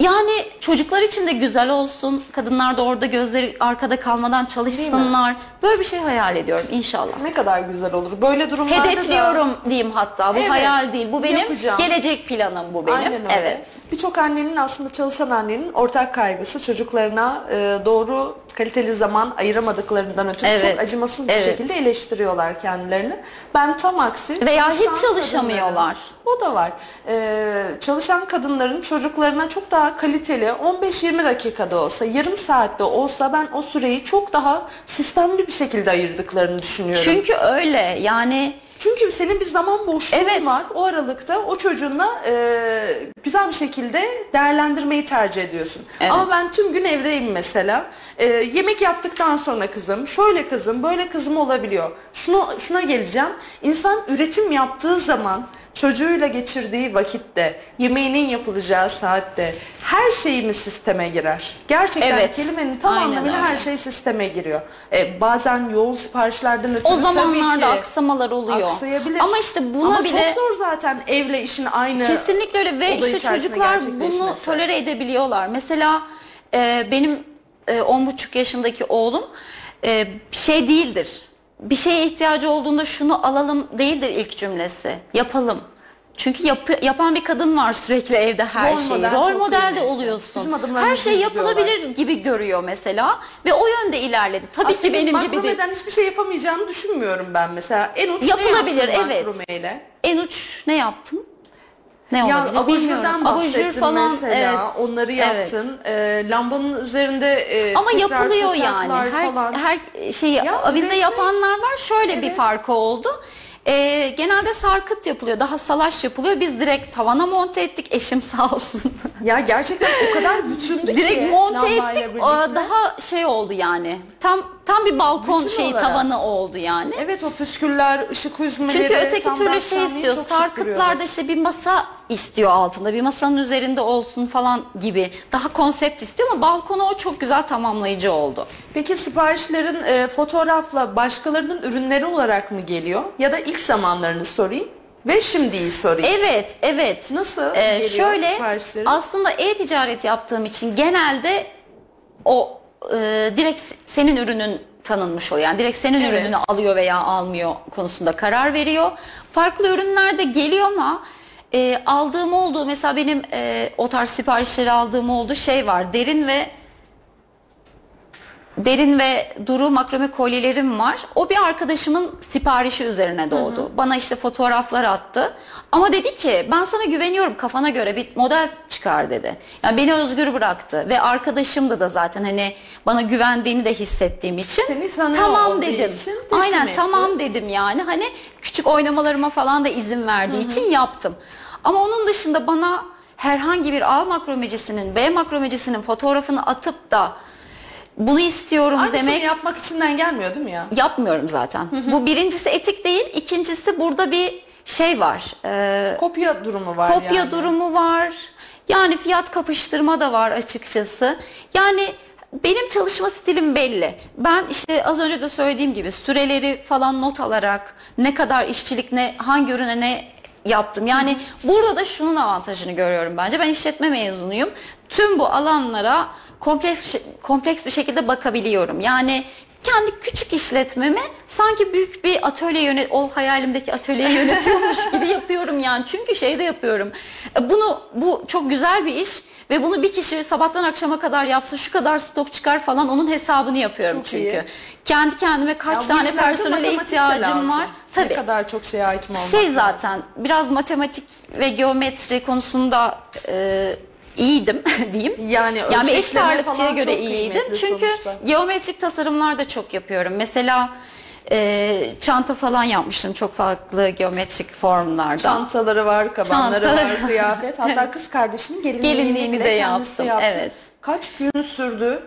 Yani çocuklar için de güzel olsun. Kadınlar da orada gözleri arkada kalmadan çalışsınlar. Böyle bir şey hayal ediyorum inşallah. Ne kadar güzel olur. Böyle durumlarda da... Hedefliyorum diyeyim hatta. Bu Evet, hayal değil. Bu benim yapacağım. gelecek planım bu benim. Aynen öyle. Evet. Birçok annenin aslında çalışan annenin ortak kaygısı çocuklarına e, doğru kaliteli zaman ayıramadıklarından ötürü Evet. çok acımasız bir Evet. şekilde eleştiriyorlar kendilerini. Ben tam aksi Veya hiç çalışamıyorlar. O da var. E, çalışan kadınların çocuklarına çok daha kaliteli 15-20 dakikada olsa yarım saatte olsa ben o süreyi çok daha sistemli bir şekilde ayırdıklarını düşünüyorum. Çünkü öyle yani Çünkü senin bir zaman boşluğun Evet. var. O aralıkta o çocuğunla e, güzel bir şekilde değerlendirmeyi tercih ediyorsun. Evet. Ama ben tüm gün evdeyim mesela. E, yemek yaptıktan sonra kızım, şöyle kızım, böyle kızım olabiliyor. Şunu, şuna geleceğim. İnsan üretim yaptığı zaman çocuğuyla geçirdiği vakitte, yemeğinin yapılacağı saatte her şeyimiz sisteme girer. Gerçekten Evet. kelimenin tam Aynen anlamıyla öyle. her şey sisteme giriyor. E, bazen yoğun siparişlerden ötürü o tabii zamanlarda ki aksamalar oluyor. aksayabilir. Ama işte buna Ama bile çok zor zaten evle işin aynı. Kesinlikle öyle ve oda işte içerisinde çocuklar bunu gerçekleşmesi. tolere edebiliyorlar. Mesela e, benim e, on buçuk yaşındaki oğlum e, şey değildir. Bir şeye ihtiyacı olduğunda şunu alalım değildir ilk cümlesi. Yapalım. Çünkü yapı- yapan bir kadın var sürekli evde her Rol şeyi. model Rol model de oluyorsun. Bizim her şey izliyorlar. yapılabilir gibi görüyor mesela ve o yönde ilerledi. Tabii Aslında ki benim gibi değil. hiçbir şey yapamayacağını düşünmüyorum ben mesela. En uç Yapılabilir, ne yaptın evet. En uç ne yaptın? Ne Ya olabilir abajurdan bahsettin Abajur falan mesela. evet. Onları Evet. yaptın. Ee, lambanın üzerinde e, Ama yapılıyor yani. Her falan. her şeyi Ya avize üretmek- yapanlar var. Şöyle bir Evet. farkı oldu. Ee, genelde sarkıt yapılıyor, daha salaş yapılıyor. Biz direkt tavana monte ettik. Eşim sağ olsun. Ya gerçekten o kadar bütündü ki. direkt monte lambayla ettik. birlikte. Daha şey oldu yani. Tam tam bir balkon Bütün şeyi olarak. tavanı oldu yani. Evet o püsküller, ışık hüzmeleri. Çünkü öteki tam türlü şey akşamleyin istiyor. çok şık Sarkıtlarda işte bir masa istiyor altında. Bir masanın üzerinde olsun falan gibi. Daha konsept istiyor ama balkona o çok güzel tamamlayıcı oldu. Peki siparişlerin e, fotoğrafla başkalarının ürünleri olarak mı geliyor? Ya da ilk zamanlarını sorayım ve şimdiyi sorayım. Evet, evet. Nasıl Ee, geliyor şöyle aslında e-ticaret yaptığım için genelde o e, direkt senin ürünün tanınmış oluyor. Yani direkt senin Evet. ürününü alıyor veya almıyor konusunda karar veriyor. Farklı ürünler de geliyor ama e, aldığım oldu mesela benim e, o tarz siparişleri aldığım oldu şey var derin ve Derin ve duru makrome kolyelerim var. O bir arkadaşımın siparişi üzerine doğdu. Bana işte fotoğraflar attı. Ama dedi ki ben sana güveniyorum kafana göre bir model çıkar dedi. Yani beni özgür bıraktı ve arkadaşımdı da zaten hani bana güvendiğini de hissettiğim için. Seni tamam dedim. için Aynen etti. tamam dedim yani. Hani küçük oynamalarıma falan da izin verdiği için yaptım. Ama onun dışında bana herhangi bir A makromecisinin, B makromecisinin fotoğrafını atıp da bunu istiyorum Aynısını demek yapmak içinden gelmiyor değil mi ya? yapmıyorum zaten. Bu birincisi etik değil, ikincisi burada bir şey var. Ee, Kopya durumu var kopya yani. durumu var. Yani fiyat kapıştırma da var açıkçası. Yani benim çalışma stilim belli. Ben işte az önce de söylediğim gibi süreleri falan not alarak ne kadar işçilik ne hangi ürüne ne yaptım. Yani burada da şunun avantajını görüyorum bence. Ben işletme mezunuyum. Tüm bu alanlara kompleks bir, şey- kompleks bir şekilde bakabiliyorum. Yani kendi küçük işletmemi sanki büyük bir atölye yönet o hayalimdeki atölyeyi yönetiyormuş gibi yapıyorum yani. Çünkü şey de yapıyorum. E, Bunu bu çok güzel bir iş ve bunu bir kişi sabahtan akşama kadar yapsa şu kadar stok çıkar falan onun hesabını yapıyorum Çok çünkü. iyi. Kendi kendime Ya kaç bu tane personele ihtiyacım lazım. var. Tabii. Ne kadar çok şeye hakim olmak Şey lazım. zaten biraz matematik ve geometri konusunda e, iyiydim diyeyim. Yani yani bir eş ölçekleme ağırlıkçıya falan göre iyiydim. Çünkü sonuçta. geometrik tasarımlar da çok yapıyorum. Mesela e, çanta falan yapmıştım çok farklı geometrik formlarda. Çantaları var, kabanları Çantaları var, kıyafet. Hatta kız kardeşinin gelinliğini, Gelinliğini de kendisi yaptım, yaptı. evet. Kaç gün sürdü?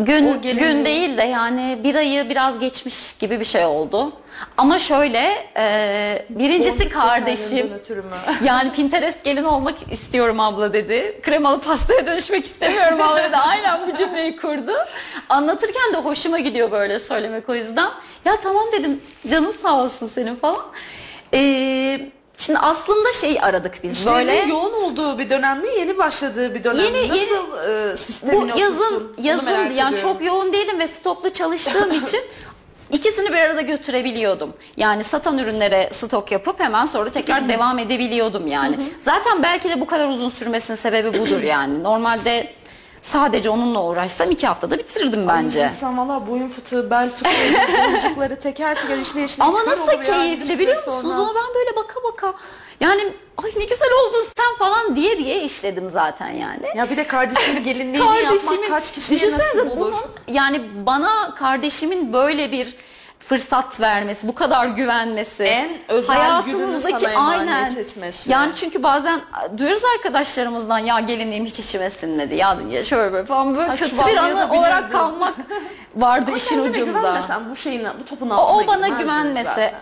Gün, gün değil de yani bir ayı biraz geçmiş gibi bir şey oldu. Ama şöyle e, birincisi Boncuk kardeşim detaylarından ötürü mü? yani Pinterest gelin olmak istiyorum abla dedi. Kremalı pastaya dönüşmek istemiyorum abla dedi. Aynen bu cümleyi kurdu. Anlatırken de hoşuma gidiyor böyle söylemek o yüzden. Ya tamam dedim canın sağ olsun senin falan. Ee, şimdi aslında şey aradık biz İşlerinin böyle. yoğun olduğu bir dönem mi, yeni başladığı bir dönem mi? Yeni- Nasıl e, sistemini Bu yazın oturttun? Yazın yani ediyorum. çok yoğun değilim ve stoklu çalıştığım için ikisini bir arada götürebiliyordum. Yani satan ürünlere stok yapıp hemen sonra tekrar devam edebiliyordum yani. Zaten belki de bu kadar uzun sürmesinin sebebi budur yani. Normalde sadece onunla uğraşsam iki haftada bitirirdim bence. Ay, İnsan valla boyun fıtığı, bel fıtığı, boncukları teker teker işine işine Ama nasıl yani keyifli biliyor musunuz? sonra. Onu ben böyle baka baka yani ay ne güzel oldun sen falan diye diye işledim zaten yani. Ya bir de kardeşinin gelinliğini yapmak kaç kişiye nasip olur? bunun yani bana kardeşimin böyle bir fırsat vermesi, bu kadar güvenmesi, En özel sana emanet etmesi. Yani çünkü bazen duyarız arkadaşlarımızdan ya gelinliğim hiç içime sinmedi. Ya şöyle böyle falan böyle Ha, kötü bir anı olarak kalmak vardı Ama işin ucunda. güvenmesen bu şeyin bu topun O, altına o bana girmezdin güvenmese, zaten.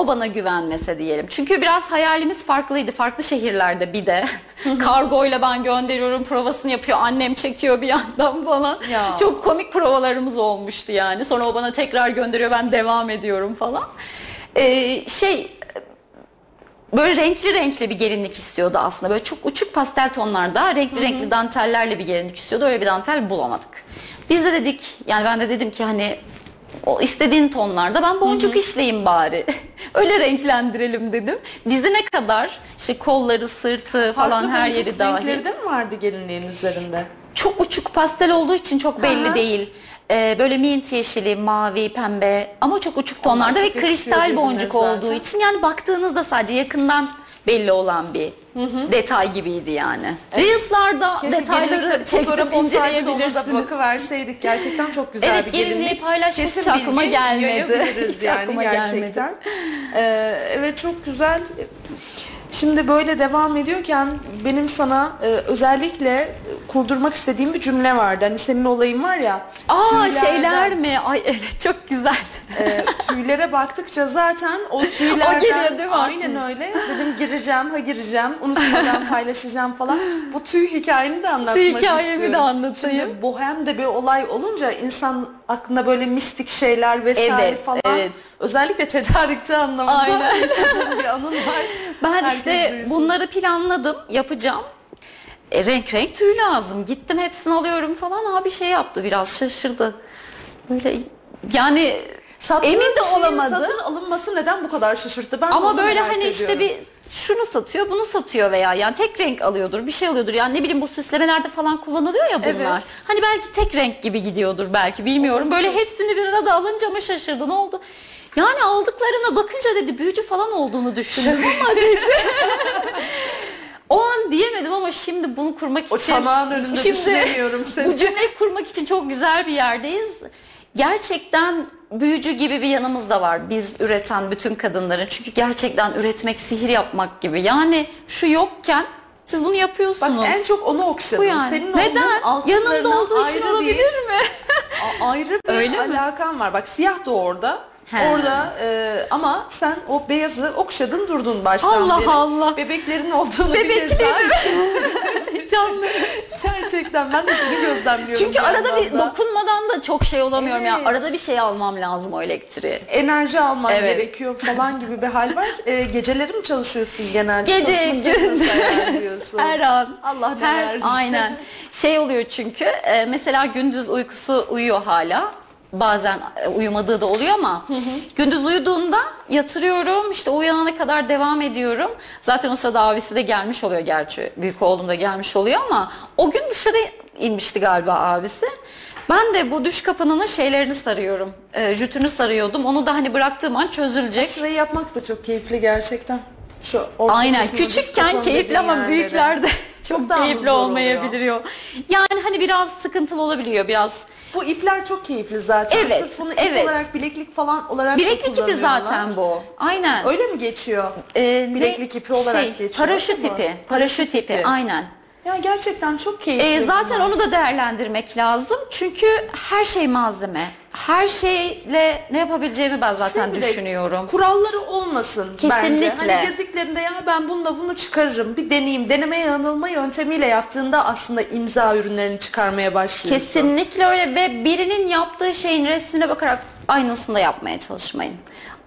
O bana güvenmese diyelim. Çünkü biraz hayalimiz farklıydı. Farklı şehirlerde bir de. Kargoyla ben gönderiyorum, provasını yapıyor. Annem çekiyor bir yandan falan. Ya. Çok komik provalarımız olmuştu yani. Sonra o bana tekrar gönderiyor, ben devam ediyorum falan. Ee, şey böyle renkli renkli bir gelinlik istiyordu aslında. Böyle çok uçuk pastel tonlarda renkli renkli dantellerle bir gelinlik istiyordu. Öyle bir dantel bulamadık. Biz de dedik yani ben de dedim ki hani o istediğin tonlarda ben boncuk işleyeyim bari. Öyle renklendirelim dedim. Dizine kadar işte kolları, sırtı falan Farklı her yeri dahil. renkleri de mi vardı gelinliğin üzerinde? Çok uçuk pastel olduğu için çok belli Aha. değil. Ee, böyle mint yeşili, mavi, pembe ama çok uçuk tonlarda çok ve kristal boncuk zaten. olduğu için yani baktığınızda sadece yakından belli olan bir detay gibiydi yani. Reels'larda Keşke detayları çekip inceleyebilirsiniz. bakıverseydik. Gerçekten çok güzel Evet, bir gelinliği gelinlik. paylaşmak Kesin hiç aklıma gelmedi. Hiç yani aklıma gerçekten. Ee, evet çok güzel. Şimdi böyle devam ediyorken benim sana e, özellikle kurdurmak istediğim bir cümle vardı. Hani senin olayın var ya. Aa tüylerden, şeyler mi? Ay evet çok güzel. e, tüylere baktıkça zaten o tüylerden geliyor değil mi aynen öyle dedim gireceğim ha gireceğim unutmadan paylaşacağım falan bu tüy hikayeni de anlatmak Tüy hikayemi de istiyorum. anlatayım. Şimdi bohem de bir olay olunca insan aklına böyle mistik şeyler vesaire Evet, falan evet. özellikle tedarikçi anlamında Aynen. bir anın var. Ben Herkes işte bunları planladım, yapacağım. E, renk renk tüy lazım. Gittim hepsini alıyorum falan. Abi şey yaptı biraz şaşırdı. Böyle yani Sattığın emin de olamadı. Satın alınması neden bu kadar şaşırttı? Ben Ama böyle hani işte ediyorum. bir şunu satıyor, bunu satıyor veya yani tek renk alıyordur, bir şey alıyordur. Yani ne bileyim bu süslemelerde falan kullanılıyor ya bunlar. Evet. Hani belki tek renk gibi gidiyordur belki bilmiyorum. Böyle hepsini bir arada alınca mı şaşırdı ne oldu? Yani aldıklarına bakınca dedi büyücü falan olduğunu düşündüm ama dedi. O an diyemedim ama şimdi bunu kurmak için... O çanağın önünde düşünemiyorum seni. Bu cümleyi kurmak için çok güzel bir yerdeyiz. Gerçekten büyücü gibi bir yanımız da var biz üreten bütün kadınların. Çünkü gerçekten üretmek sihir yapmak gibi. Yani şu yokken siz bunu Bak yapıyorsunuz. en çok onu okşadım. bu yani. Senin Neden? Yanında olduğu için olabilir bir, mi? ayrı bir Öyle mi? alakan var. Bak siyah da orada. He. Orada e, ama sen o beyazı okşadın durdun baştan Allah beri. Allah. Bebeklerin olduğunu bir kez Bebeklerim. daha Canlı. Gerçekten ben de seni gözlemliyorum. Çünkü bir arada bir da. dokunmadan da çok şey olamıyorum ya. Evet. Arada bir şey almam lazım o elektriği. enerji alman Evet. gerekiyor falan gibi bir hal var. E, geceleri mi çalışıyorsun genelde? Gece, Çalışma gündüz. sırasında ayarlıyorsun. Her an. Allah ne Her- verdiyse. Aynen. Şey oluyor çünkü e, mesela gündüz uykusu uyuyor hala. Bazen e, uyumadığı da oluyor ama gündüz uyuduğunda yatırıyorum işte uyanana kadar devam ediyorum. Zaten o sırada abisi de gelmiş oluyor gerçi büyük oğlum da gelmiş oluyor ama o gün dışarı inmişti galiba abisi. Ben de bu düş kapının şeylerini sarıyorum. E, jütünü sarıyordum. Onu da hani bıraktığım an çözülecek. Şurayı yapmak da çok keyifli gerçekten. Şu Aynen küçükken keyifli ama yerleri. büyüklerde çok, daha keyifli zor oluyor? olmayabiliyor. Yani hani biraz sıkıntılı olabiliyor biraz. Bu ipler çok keyifli zaten. Evet, Sırf bunu ip evet. olarak bileklik falan olarak Bileklik kullanıyorlar. zaten bu. Aynen. Öyle mi geçiyor? Ee, ne- bileklik ipi olarak şey, geçiyor. Paraşüt değil mi? ipi. Paraşüt ipi. Aynen. Ya gerçekten çok keyifli. Ee, zaten onu da değerlendirmek lazım. Çünkü her şey malzeme. Her şeyle ne yapabileceğimi ben zaten Şimdi de düşünüyorum. Kuralları olmasın bence. Kesinlikle. Hani girdiklerinde ya ben bununla bunu çıkarırım bir deneyeyim. Deneme yanılma yöntemiyle yaptığında aslında imza ürünlerini çıkarmaya başlıyorsun. Kesinlikle öyle ve birinin yaptığı şeyin resmine bakarak aynısını da yapmaya çalışmayın.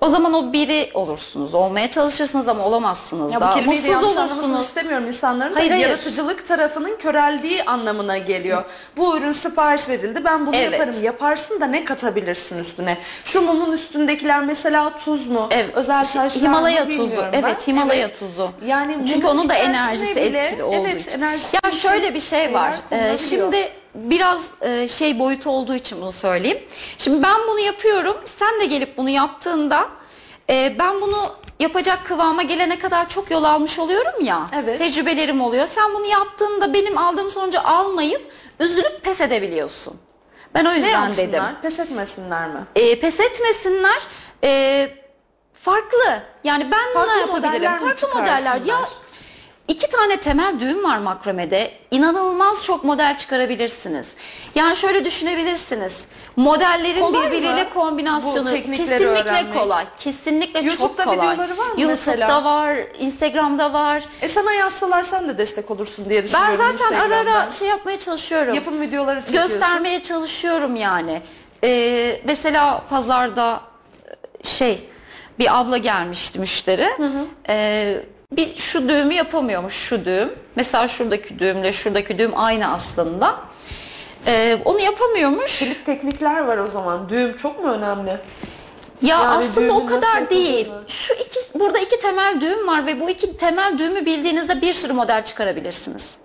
O zaman o biri olursunuz. Olmaya çalışırsınız ama olamazsınız Ya da. bu kelimeyi de Mutsuz yanlış anlamasını olursunuz. istemiyorum insanların Hayır, da hayır. yaratıcılık tarafının köreldiği anlamına geliyor. Bu ürün sipariş verildi ben bunu Evet. yaparım. Yaparsın da ne katabilirsin üstüne? Şu mumun üstündekiler mesela tuz mu? Evet. Özel Şey, taşlar Himalaya mı tuzu. bilmiyorum ben. Evet, Himalaya Evet. tuzu. Yani Çünkü mumun onun da içerisine enerjisi bile- etkili olduğu evet, için. enerjisi Ya şöyle bir şey var. Ee, kullanılıyor. şimdi biraz e, şey boyutu olduğu için bunu söyleyeyim. Şimdi ben bunu yapıyorum. Sen de gelip bunu yaptığında e, ben bunu yapacak kıvama gelene kadar çok yol almış oluyorum ya. Evet. Tecrübelerim oluyor. Sen bunu yaptığında benim aldığım sonucu almayıp üzülüp pes edebiliyorsun. Ben o Ne yüzden yapsınlar? dedim. Pes etmesinler mi? E, pes etmesinler. E, farklı. Yani ben Farklı ne yapabilirim? Farklı modeller. Ya? İki tane temel düğüm var makromede. İnanılmaz çok model çıkarabilirsiniz. Yani şöyle düşünebilirsiniz. Modellerin Kolay mı birbiriyle bu kombinasyonu kesinlikle öğrenmek? kolay. Kesinlikle YouTube'da çok kolay. videoları var mı YouTube'da mesela? var, Instagram'da var. E sana yazsalar sen de destek olursun diye Ben düşünüyorum zaten ara ara şey yapmaya çalışıyorum. Yapım videoları çekiyorsun. göstermeye çalışıyorum yani. Ee, mesela pazarda e, şey bir abla gelmişti müşteri. Ee, bir şu düğümü yapamıyormuş şu düğüm. Mesela şuradaki düğümle şuradaki düğüm aynı aslında. Ee, onu yapamıyormuş. Kilit teknikler var o zaman. Düğüm çok mu önemli? Ya Yani aslında o kadar değil. Şu iki burada iki temel düğüm var ve bu iki temel düğümü bildiğinizde bir sürü model çıkarabilirsiniz.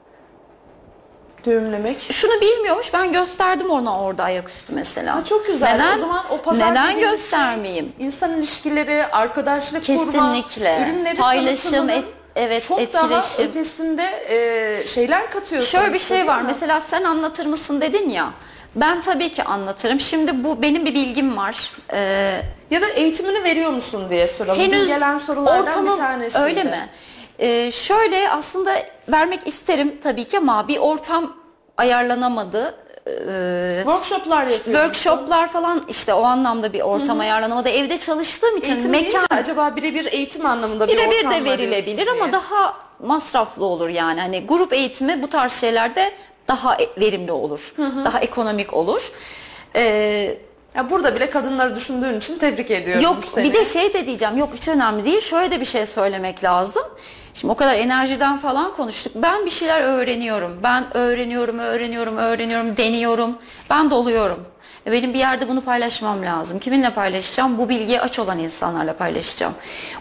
Düğümlemek. Şunu bilmiyormuş ben gösterdim ona orada ayaküstü mesela. Ha, çok güzel. Neden, o zaman o pazar neden dediğimiz göstermeyeyim? Şey, insan ilişkileri, arkadaşlık kurma, Kesinlikle. ürünleri Paylaşım, et- evet çok daha etkileşim. ötesinde e, şeyler katıyor. Şöyle bir şey var. mi? Mesela sen anlatır mısın dedin ya. Ben tabii ki anlatırım. Şimdi bu benim bir bilgim var. Ee, Ya da eğitimini veriyor musun diye soralım. Dün henüz gelen sorulardan ortamı bir tanesi. öyle mi? Ee, şöyle aslında vermek isterim tabii ki ama bir ortam ayarlanamadı. Ee, Workshoplar yapıyor. workshoplar falan işte o anlamda bir ortam ayarlanamadı. Evde çalıştığım için Eğitim mekan acaba birebir eğitim anlamında bir birebir ortam de mı verilebilir ama daha masraflı olur yani. Hani grup eğitimi bu tarz şeylerde daha e- verimli olur. Daha ekonomik olur. Ee, Ya burada bile kadınları düşündüğün için tebrik ediyorum Yok seni. bir de şey de diyeceğim yok hiç önemli değil şöyle de bir şey söylemek lazım. Şimdi o kadar enerjiden falan konuştuk. Ben bir şeyler öğreniyorum. Ben öğreniyorum, öğreniyorum, öğreniyorum, deniyorum. Ben doluyorum. E, Benim bir yerde bunu paylaşmam lazım. Kiminle paylaşacağım? Bu bilgiye aç olan insanlarla paylaşacağım.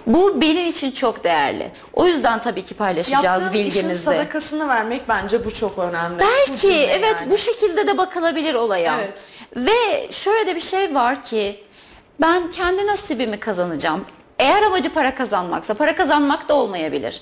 Bu benim için çok değerli. O yüzden tabii ki paylaşacağız Yaptığın işin bilgimizi. sadakasını vermek bence bu çok önemli. Bu Belki cümle evet yani. bu şekilde de bakılabilir olaya. Evet. Ve şöyle de bir şey var ki ben kendi nasibimi kazanacağım. Eğer amacı para kazanmaksa para kazanmak da olmayabilir.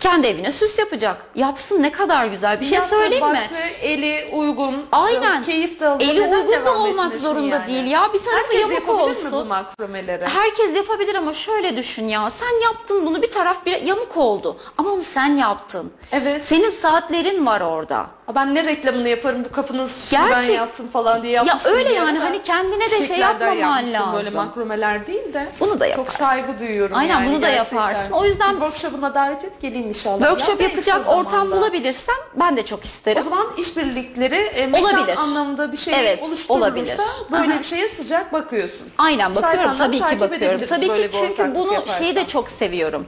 Kendi evine süs yapacak. Yapsın ne kadar güzel. Bir şey Yaptığı, söyleyeyim mi? baktığı, eli uygun, Aynen. keyif de aldığı, Eli neden uygun da devam olmak etmesin zorunda yani? değil ya. Bir tarafı Herkes yamuk yapabilir mi bu olsun. makromeleri? Herkes yapabilir ama şöyle düşün ya. Sen yaptın bunu bir taraf bir yamuk oldu. Ama onu sen yaptın. Evet. Senin saatlerin var orada. Ben ne reklamını yaparım bu kapının süsünü ben Gerçek- yaptım falan diye yapmıştım. öyle bir yani, hani kendine de şey Çiçeklerden yapmaman yapmıştım Böyle lazım. makromeler değil de. Bunu da Çok yaparsın. saygı duyuyorum Aynen, yani bunu da gerçekten. yaparsın. O yüzden- Bir workshop'uma davet et geleyim inşallah. Workshop Ya da en kısa yapacak ortam zamanda. bulabilirsem ben de çok isterim. O zaman işbirlikleri e, mekan Olabilir. anlamında bir şey Evet, oluşturulursa olabilir. böyle Aha. bir şeye sıcak bakıyorsun. Aynen bakıyorum Sayfandan tabii ki takip bakıyorum. edebiliriz Tabii böyle ki bir çünkü ortaklık bunu yaparsan. şeyi de çok seviyorum.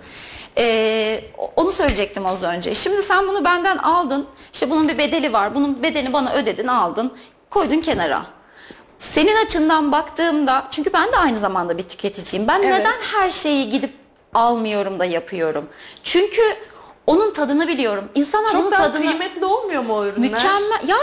Ee, onu söyleyecektim az önce. Şimdi sen bunu benden aldın. İşte bunun bir bedeli var. Bunun bedelini bana ödedin, aldın. Koydun kenara. Senin açından baktığımda çünkü ben de aynı zamanda bir tüketiciyim. Ben Evet. neden her şeyi gidip almıyorum da yapıyorum? Çünkü onun tadını biliyorum. İnsanlar bunun Çok daha tadını kıymetli olmuyor mu o ürünler? Mükemmel. Ya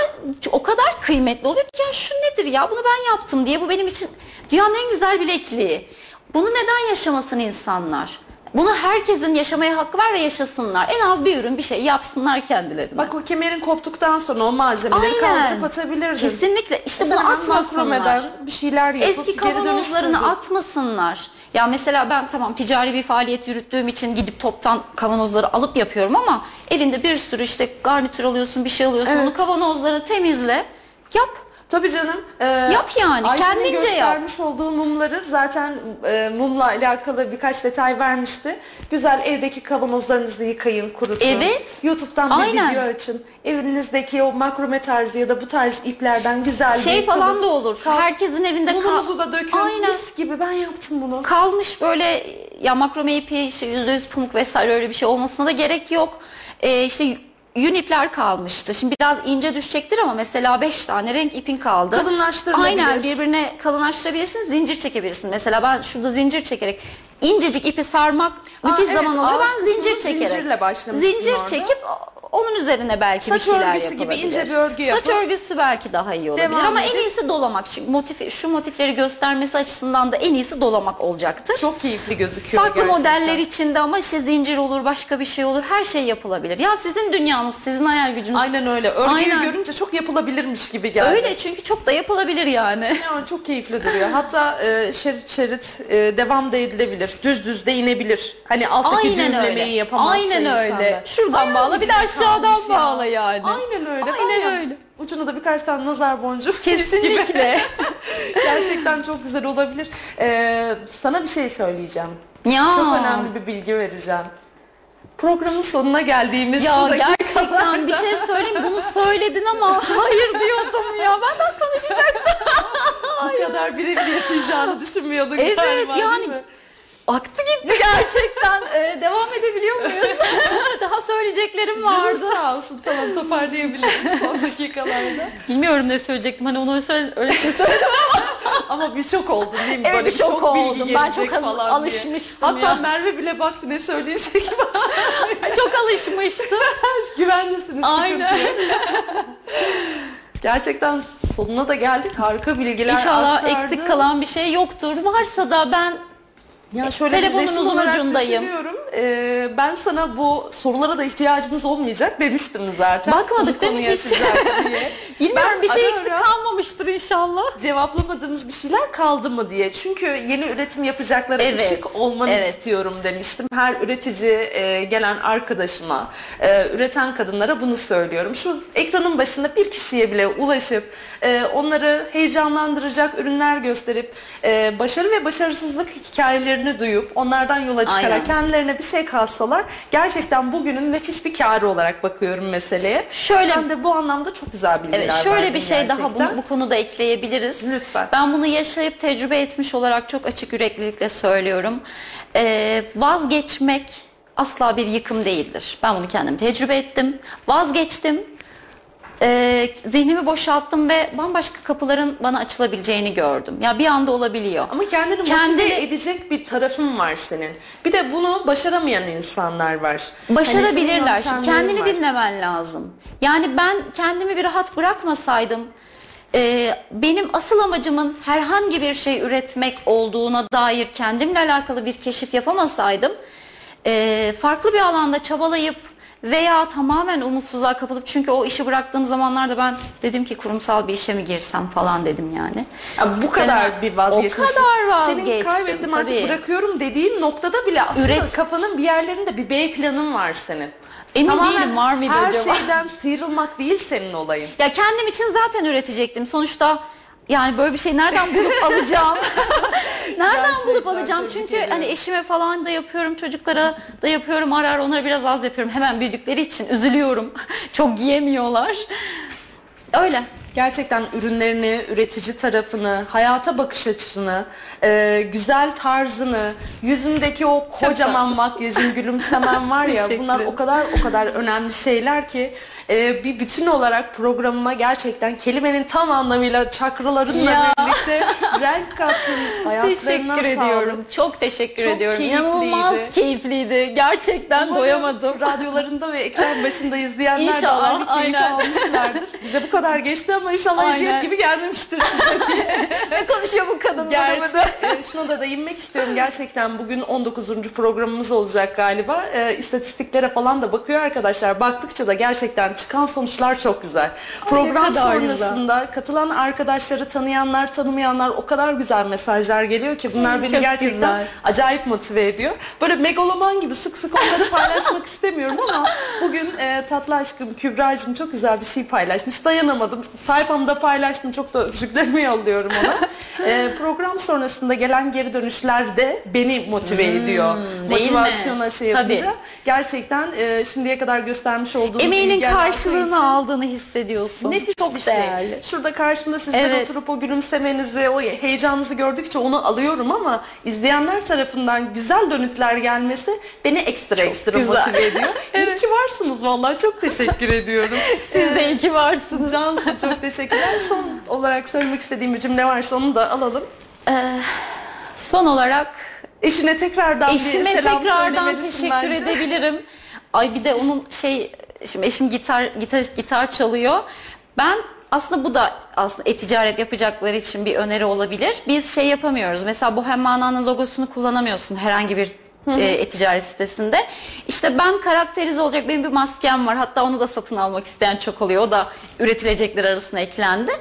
o kadar kıymetli oluyor ki ya şu nedir ya bunu ben yaptım diye bu benim için dünyanın en güzel bilekliği. Bunu neden yaşamasın insanlar? Bunu herkesin yaşamaya hakkı var ve yaşasınlar. En az bir ürün bir şey yapsınlar kendilerine. Bak o kemerin koptuktan sonra o malzemeleri kaldırıp atabilirdin. Kesinlikle. İşte Mesela bunu atmasınlar. bir şeyler yapıp Eski kavanozlarını atmasınlar. Ya mesela ben tamam ticari bir faaliyet yürüttüğüm için gidip toptan kavanozları alıp yapıyorum ama elinde bir sürü işte garnitür alıyorsun bir şey alıyorsun Evet. onu kavanozları temizle yap. Tabii canım. e, Yap yani, Ayşe'nin kendince yap. göstermiş olduğu mumları zaten e, mumla alakalı birkaç detay vermişti. Güzel evdeki kavanozlarınızı yıkayın, kurutun. Evet. YouTube'dan bir Aynen. video açın. Evinizdeki o makrome tarzı ya da bu tarz iplerden güzel Şey bir falan da olur. kal- Herkesin evinde kal- Mumunuzu da dökün. Aynen. Mis gibi ben yaptım bunu. kalmış böyle ya makrome ipi işte %100 pamuk vesaire öyle bir şey olmasına da gerek yok. Ee, işte yün ipler kalmıştı. Şimdi biraz ince düşecektir ama mesela 5 tane renk ipin kaldı. Kalınlaştırılabilir. Aynen birbirine kalınlaştırabilirsin. Zincir çekebilirsin. Mesela ben şurada zincir çekerek incecik ipi sarmak müthiş evet, zaman alıyor. Ben zincir çekerek. zincirle başlamışsın Zincir orada. çekip onun üzerine belki Saç bir şeyler örgüsü gibi yapılabilir. ince bir örgü Saç yapıp örgüsü belki daha iyi olabilir devam ama en edip- iyisi dolamak. Çünkü motif, şu motifleri göstermesi açısından da en iyisi dolamak olacaktır. Çok keyifli gözüküyor Farklı gerçekten. modeller içinde ama işte zincir olur, başka bir şey olur. Her şey yapılabilir. Ya sizin dünyanız, sizin hayal gücünüz. Aynen öyle. Örgüyü Aynen. görünce çok yapılabilirmiş gibi geldi. Öyle çünkü çok da yapılabilir yani. Ya, çok keyifli duruyor. Hatta e, şerit şerit e, devam da edilebilir. Düz düz de inebilir. Hani alttaki Aynen düğümlemeyi öyle. yapamazsa Aynen öyle. insanlar. Şuradan bağla, bir de ucuna aşağıdan ya. bağla yani. Aynen öyle. Aynen ya, öyle. Ucuna da birkaç tane nazar boncuğu. Kesinlikle. Gerçekten çok güzel olabilir. E, sana bir şey söyleyeceğim. ya. Çok önemli bir bilgi vereceğim. Programın sonuna geldiğimiz Ya gerçekten dakikalarda bir şey söyleyeyim bunu söyledin ama hayır diyordum ya ben daha konuşacaktım. bu kadar birebir yaşayacağını düşünmüyorduk Evet, galiba değil yani mi? Aktı gitti gerçekten. Ee, devam edebiliyor muyuz? daha söyleyeceklerim vardı. sağ olsun tamam toparlayabiliriz son dakikalarda. Bilmiyorum ne söyleyecektim. Hani onu öyle öyle söyledim. Ama bir şok oldun değil mi? Evet, Böyle bir şok şok oldum. Ben çok falan alışmıştım diye. Hatta ya. Merve bile baktı ne söyleyecek. Çok alışmıştım. Güvenlisiniz Aynen. Gerçekten sonuna da geldik. Harika bilgiler İnşallah aktardı. eksik kalan bir şey yoktur. Varsa da ben Ya şöyle bir resim Telefonunuzun olarak ucundayım. düşünüyorum. Ee, ben sana bu sorulara da ihtiyacımız olmayacak demiştim zaten. Bakmadık değil mi hiç? diye. Bilmiyorum Ben bir şey eksik ara- kalmamıştır inşallah. cevaplamadığımız bir şeyler kaldı mı diye. Çünkü yeni üretim yapacaklara Evet, ışık olmanı evet. istiyorum demiştim. Her üretici e, gelen arkadaşıma, e, üreten kadınlara bunu söylüyorum. Şu ekranın başında bir kişiye bile ulaşıp e, onları heyecanlandıracak ürünler gösterip e, başarı ve başarısızlık hikayelerini duyup onlardan yola çıkarak Aynen. kendilerine bir şey kalsalar gerçekten bugünün nefis bir kârı olarak bakıyorum meseleye. Şöyle- Sen de bu anlamda çok güzel bilgiler Evet, şöyle bir şey daha gerçekten. bunu, bu konuda ekleyebiliriz. Lütfen. Ben bunu yaşayıp tecrübe etmiş olarak çok açık yüreklilikle söylüyorum. Ee, vazgeçmek asla bir yıkım değildir. Ben bunu kendim tecrübe ettim. Vazgeçtim. Ee, zihnimi boşalttım ve bambaşka kapıların bana açılabileceğini gördüm. Ya bir anda olabiliyor. Ama kendini motive Kendini- edecek bir tarafın var senin. Bir de bunu başaramayan insanlar var. Hani Başarabilirler. senin Şimdi yöntemlerin kendini var. dinlemen lazım. Yani ben kendimi bir rahat bırakmasaydım e, benim asıl amacımın herhangi bir şey üretmek olduğuna dair kendimle alakalı bir keşif yapamasaydım e, farklı bir alanda çabalayıp veya tamamen umutsuzluğa kapılıp çünkü o işi bıraktığım zamanlarda ben dedim ki kurumsal bir işe mi girsem falan dedim yani. Ya bu kadar Sena- bir vazgeçmişsin. O kadar vazgeçtim. Senin kaybettim artık tabii. bırakıyorum dediğin noktada bile aslında Üret- kafanın bir yerlerinde bir B planın var senin. Emin Tamamen değilim var mıydı her acaba? şeyden sıyrılmak değil senin olayın. Ya kendim için zaten üretecektim. Sonuçta yani böyle bir şey nereden bulup alacağım? Nereden bulup alacağım? Çünkü hani eşime falan da yapıyorum, çocuklara da yapıyorum. Ara ara onlara biraz az yapıyorum. Hemen büyüdükleri için üzülüyorum. Çok giyemiyorlar. Öyle. Gerçekten ürünlerini, üretici tarafını, hayata bakış açını, e, güzel tarzını, yüzündeki o kocaman makyajın, gülümsemen var ya bunlar o kadar o kadar önemli şeyler ki e, bir bütün olarak programıma gerçekten kelimenin tam anlamıyla çakralarınla Ya. birlikte renk kattın. Ayaklarına teşekkür sağlık. ediyorum. Çok teşekkür Çok ediyorum. keyifliydi. İnanılmaz keyifliydi. Gerçekten Umarım doyamadım. Radyolarında ve ekran başında izleyenler de İnşallah, aynı keyfi aynen. almışlardır. Bize bu kadar geçti ama inşallah Aynen. eziyet gibi gelmemiştir size diye. ne konuşuyor bu kadın? Gerçi e, şuna da değinmek istiyorum. Gerçekten bugün 19. programımız olacak galiba. E, istatistiklere falan da bakıyor arkadaşlar. Baktıkça da gerçekten çıkan sonuçlar çok güzel. Program kadar sonrasında katılan arkadaşları tanıyanlar, tanımayanlar o kadar güzel mesajlar geliyor ki bunlar beni çok gerçekten güzel. acayip motive ediyor. Böyle megaloman gibi sık sık onları paylaşmak istemiyorum ama bugün e, tatlı aşkım Kübra'cığım çok güzel bir şey paylaşmış. Dayanamadım. Sayfamda paylaştım. Çok da öpücüklerimi yolluyorum ona. E, program sonrasında gelen geri dönüşler de beni motive ediyor. Hmm, mi? Motivasyona şey Tabii. yapınca. Gerçekten e, şimdiye kadar göstermiş olduğunuz Emeğinin ilgi alaka karşılığını için aldığını hissediyorsun. Nefis Çok bir şey. değerli. Şurada karşımda sizler Evet. oturup o gülümsemenizi, o heyecanınızı gördükçe onu alıyorum ama izleyenler tarafından güzel dönütler gelmesi beni ekstra ekstra güzel. motive ediyor. İyi ki varsınız vallahi çok teşekkür ediyorum. Siz de iyi ki varsınız. Cansu çok teşekkürler. Son olarak söylemek istediğim bir cümle varsa onu da alalım. Son olarak Eşine tekrardan bir eşime selam tekrardan teşekkür bence. edebilirim. Ay bir de onun şey şimdi eşim gitar gitarist gitar çalıyor. Ben aslında bu da aslında e-ticaret yapacakları için bir öneri olabilir. Biz şey yapamıyoruz. Mesela bu Hemmana'nın logosunu kullanamıyorsun herhangi bir e, e-ticaret sitesinde. İşte ben karakterize olacak benim bir maskem var. Hatta onu da satın almak isteyen çok oluyor. O da üretilecekler arasına eklendi.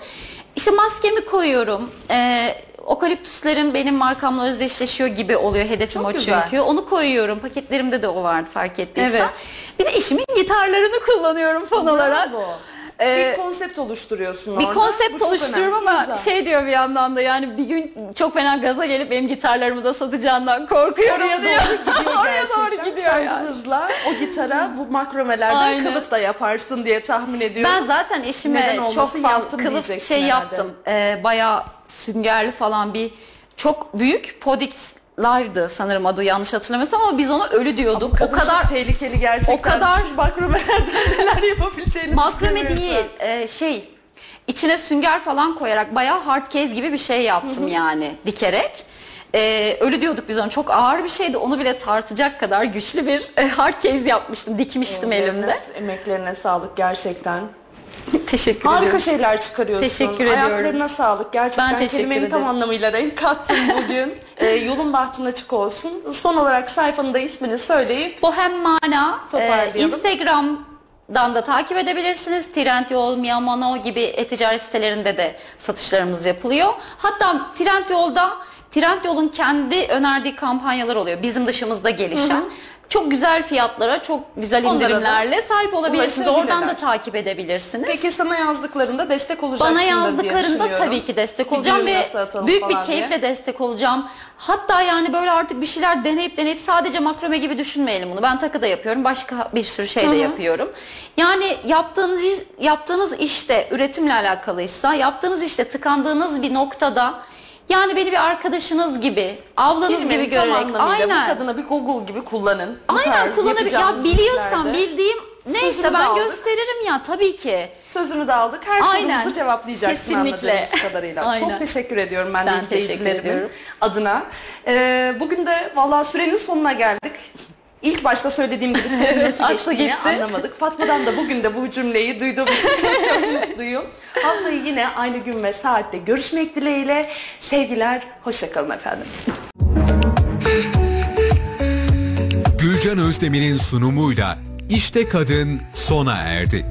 İşte maskemi koyuyorum. E, okaliptüslerim benim markamla özdeşleşiyor gibi oluyor. Hedefim Çok o güzel. çünkü. Onu koyuyorum. Paketlerimde de o vardı fark ettiysen. Evet. Bir de eşimin gitarlarını kullanıyorum fon olarak. Bravo. Ee, bir konsept oluşturuyorsun bir orada. konsept Bu oluşturuyorum önemli. ama Güzel. şey diyor bir yandan da yani bir gün çok fena gaza gelip benim gitarlarımı da satacağından korkuyorum Oraya diyor. doğru gidiyor Oraya doğru gidiyor Sen yani. hızla o gitara bu makromelerden Aynen. kılıf da yaparsın diye tahmin ediyorum. Ben zaten eşime çok fazla kılıf şey herhalde. yaptım. Ee, bayağı süngerli falan bir çok büyük Podix Live'dı sanırım adı yanlış hatırlamıyorsam ama biz ona ölü diyorduk. Kadın o kadar tehlikeli gerçekten. o kadar- makromelerden neler yapabileceğini düşünemiyorum değil, e, şey içine sünger falan koyarak bayağı hard case gibi bir şey yaptım yani dikerek. E, ölü diyorduk biz onu çok ağır bir şeydi onu bile tartacak kadar güçlü bir e, hard case yapmıştım dikmiştim an. elimde. Emeklerine sağlık gerçekten. Teşekkür Harika ediyorum. şeyler çıkarıyorsun. Teşekkür ediyorum. Ayaklarına sağlık. Gerçekten Ben kelimenin tam ederim. anlamıyla renk kattın bugün. Ee, yolun bahtın açık olsun. Son olarak sayfanın da ismini söyleyip Bohem Mana e, Toparlayalım. Instagram'dan da takip edebilirsiniz. Trendyol, Miyamano gibi e-ticaret sitelerinde de satışlarımız yapılıyor. Hatta Trendyol'da Trendyol'un kendi önerdiği kampanyalar oluyor. Bizim dışımızda gelişen. Çok güzel fiyatlara, çok güzel Onlara indirimlerle sahip olabilirsiniz. Oradan da takip edebilirsiniz. peki sana yazdıklarında destek olacaksın Bana yazdıklarında tabii ki destek olacağım ve büyük bir falan diye. keyifle destek olacağım. Hatta yani böyle artık bir şeyler deneyip deneyip sadece makrome gibi düşünmeyelim bunu. Ben takı da yapıyorum, başka bir sürü şey de yapıyorum. Yani yaptığınız yaptığınız işte üretimle alakalıysa, yaptığınız işte tıkandığınız bir noktada yani beni bir arkadaşınız gibi, ablanız Kelimenin gibi tam görerek anlamıyla aynen. bu kadına bir Google gibi kullanın. Bu Aynen tarz kullanabilir. Ya yapacağınız biliyorsam işlerde. bildiğim neyse Sözünü de ben aldık. gösteririm ya tabii ki. Sözünü de aldık. Her Aynen. sorumuzu cevaplayacaksın Kesinlikle. anladığımız kadarıyla. Aynen. Çok teşekkür ediyorum ben, de Ben teşekkür izleyicilerimin ediyorum. adına. Ee, bugün de valla sürenin sonuna geldik. İlk başta söylediğim gibi Aklı geçtiğini gitti. anlamadık. Fatma'dan da bugün de bu cümleyi duyduğum için çok çok mutluyum. Haftayı yine aynı gün ve saatte görüşmek dileğiyle. Sevgiler, hoşçakalın efendim. Gülcan Özdemir'in sunumuyla İşte Kadın sona erdi.